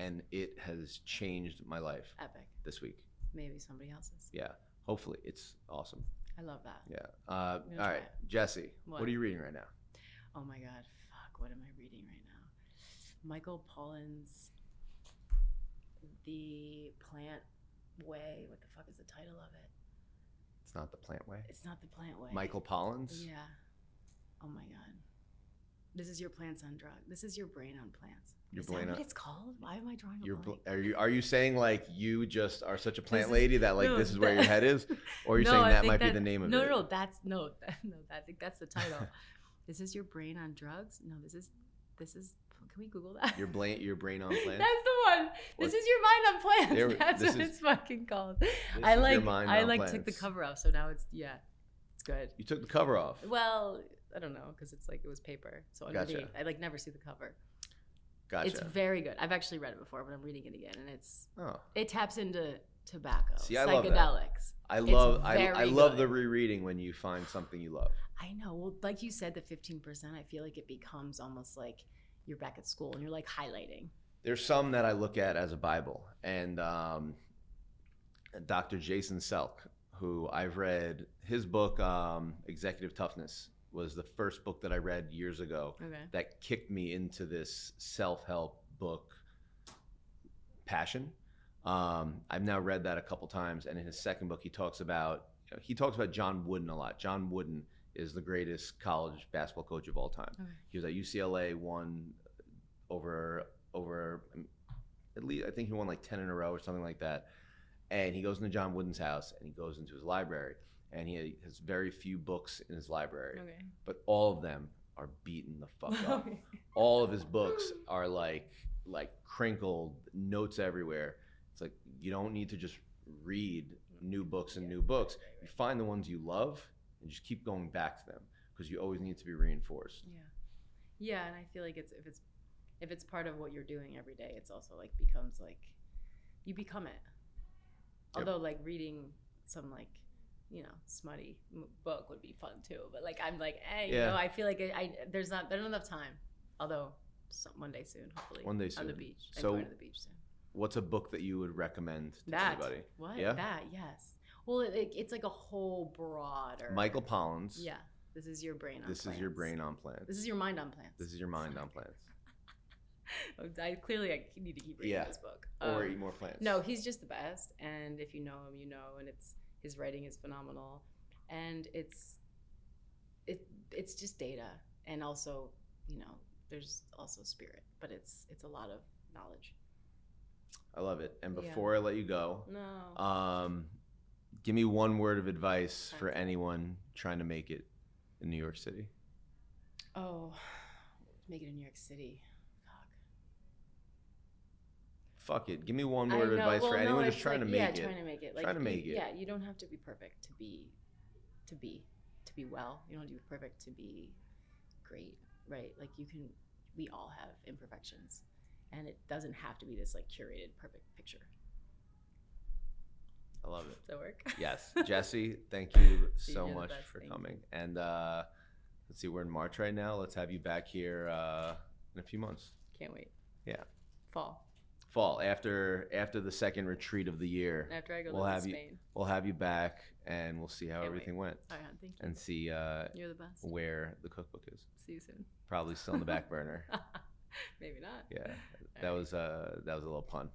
Speaker 1: And it has changed my life
Speaker 2: Epic.
Speaker 1: this week.
Speaker 2: Maybe somebody else's.
Speaker 1: Yeah. Hopefully, it's awesome.
Speaker 2: I love that.
Speaker 1: Yeah. Uh, all right,
Speaker 2: it.
Speaker 1: Jesse, what?
Speaker 2: What?
Speaker 1: are you reading right now?
Speaker 2: Oh my God. Fuck. What am I reading right now? Michael Pollan's The Plant Way. What the fuck is the title of it?
Speaker 1: It's not the plant way.
Speaker 2: It's not The Plant Way.
Speaker 1: Michael Pollan's.
Speaker 2: Yeah. Oh my god. This is your plants on drug. This is your brain on plants.
Speaker 1: Your
Speaker 2: is
Speaker 1: brain
Speaker 2: that what
Speaker 1: on-
Speaker 2: it's called? Why am I drawing a
Speaker 1: You're, bl- are you are you saying like you just are such a plant
Speaker 2: is-
Speaker 1: lady that like
Speaker 2: no,
Speaker 1: this is where your head is, <laughs> or you're
Speaker 2: No,
Speaker 1: saying that might be the name of
Speaker 2: no,
Speaker 1: it?
Speaker 2: No, no, that's no, <laughs> that, no. I think that's the title. this is your brain on drugs. No, this is this is. Can we Google that?
Speaker 1: Your brain, your brain on <laughs>
Speaker 2: plants.
Speaker 1: That's
Speaker 2: the one. This is your mind on plants.
Speaker 1: There-
Speaker 2: That's what
Speaker 1: is-
Speaker 2: it's fucking called. I like I like took the cover off, so now it's yeah, it's good.
Speaker 1: You took the cover off.
Speaker 2: Well, I don't know because it's like it was paper, so
Speaker 1: Gotcha.
Speaker 2: I like never see the cover.
Speaker 1: Gotcha.
Speaker 2: It's very good. I've actually read it before, but I'm reading it again, and it's
Speaker 1: oh,
Speaker 2: it taps into tobacco,
Speaker 1: See, I love
Speaker 2: psychedelics.
Speaker 1: I love I, I love the rereading when you find something you love.
Speaker 2: I know. Well, like you said, the 15%, I feel like it becomes almost like you're back at school and you're like highlighting.
Speaker 1: There's some that I look at as a Bible, and um, Dr. Jason Selk, who I've read his book, um, Executive Toughness, was the first book that I read years ago
Speaker 2: Okay.
Speaker 1: that kicked me into this self-help book passion. Um, I've now read that a couple times, and in his second book, he talks about he talks about John Wooden a lot. John Wooden is the greatest college basketball coach of all time.
Speaker 2: Okay.
Speaker 1: He was at UCLA, won over over um, at least I think he won like ten in a row or something like that. And he goes into John Wooden's house and he goes into his library and he has very few books in his library,
Speaker 2: Okay.
Speaker 1: but all of them are beaten the fuck up. <laughs> All of his books are like like crinkled notes everywhere. It's like you don't need to just read new books and new books. You find the ones you love and just keep going back to them because you always need to be reinforced.
Speaker 2: Yeah. Yeah, and I feel like it's if it's if it's part of what you're doing every day, it's also like becomes like you become it.
Speaker 1: Yep.
Speaker 2: Although like reading some like you know smutty m- book would be fun too, but like I'm like, hey, you
Speaker 1: Yeah.
Speaker 2: know, I feel like I, I there's not there's not enough time. Although some, one day soon, hopefully,
Speaker 1: One day soon
Speaker 2: on the beach. I'm
Speaker 1: So-
Speaker 2: going to the beach soon.
Speaker 1: what's a book that you would recommend to
Speaker 2: That
Speaker 1: anybody
Speaker 2: what
Speaker 1: Yeah?
Speaker 2: that yes. Well, it, it- it's like a whole broader.
Speaker 1: Michael Pollan's
Speaker 2: Yeah, this is your brain. On
Speaker 1: this is your brain on plants
Speaker 2: This is your mind on plants.
Speaker 1: this is your mind on plants <laughs>
Speaker 2: I clearly I need to keep reading
Speaker 1: Yeah.
Speaker 2: this book.
Speaker 1: or
Speaker 2: Um,
Speaker 1: eat more plants
Speaker 2: No, he's just the best, and if you know him, you know, and it's his writing is phenomenal, and it's it it's just data, and also you know there's also spirit, but it's it's a lot of knowledge.
Speaker 1: i love it and
Speaker 2: Yeah.
Speaker 1: before i let you go
Speaker 2: No,
Speaker 1: Um, give me one word of advice for anyone trying to make it in New York City.
Speaker 2: oh, make it in New York City. Fuck.
Speaker 1: Fuck it. Give me one word of advice for
Speaker 2: well, no,
Speaker 1: anyone just
Speaker 2: it's
Speaker 1: trying
Speaker 2: like-
Speaker 1: to make
Speaker 2: yeah,
Speaker 1: it.
Speaker 2: trying to make it. Like,
Speaker 1: Trying to make it.
Speaker 2: Yeah, you don't have to be perfect to be, to be, to be well. You don't have to be perfect to be great, right? Like you can, we all have imperfections, and it doesn't have to be this like curated perfect picture.
Speaker 1: I love it.
Speaker 2: Does that work? <laughs>
Speaker 1: Yes, Jesse, thank you <laughs> so
Speaker 2: you're
Speaker 1: much for
Speaker 2: Thank
Speaker 1: coming. And uh, let's see, we're in March right now. Let's have you back here uh, in a few months.
Speaker 2: Can't wait.
Speaker 1: Yeah.
Speaker 2: Fall
Speaker 1: Fall after after the second retreat of the year.
Speaker 2: after I go
Speaker 1: We'll have
Speaker 2: in
Speaker 1: you-
Speaker 2: Spain.
Speaker 1: We'll have you back and we'll see how
Speaker 2: Can't wait.
Speaker 1: everything went
Speaker 2: All right, thank you.
Speaker 1: and see uh,
Speaker 2: You're the best.
Speaker 1: where the cookbook is.
Speaker 2: See you soon.
Speaker 1: Probably still in the back <laughs> burner.
Speaker 2: Maybe not.
Speaker 1: Yeah,
Speaker 2: All
Speaker 1: that
Speaker 2: right.
Speaker 1: was uh, that was a little pun.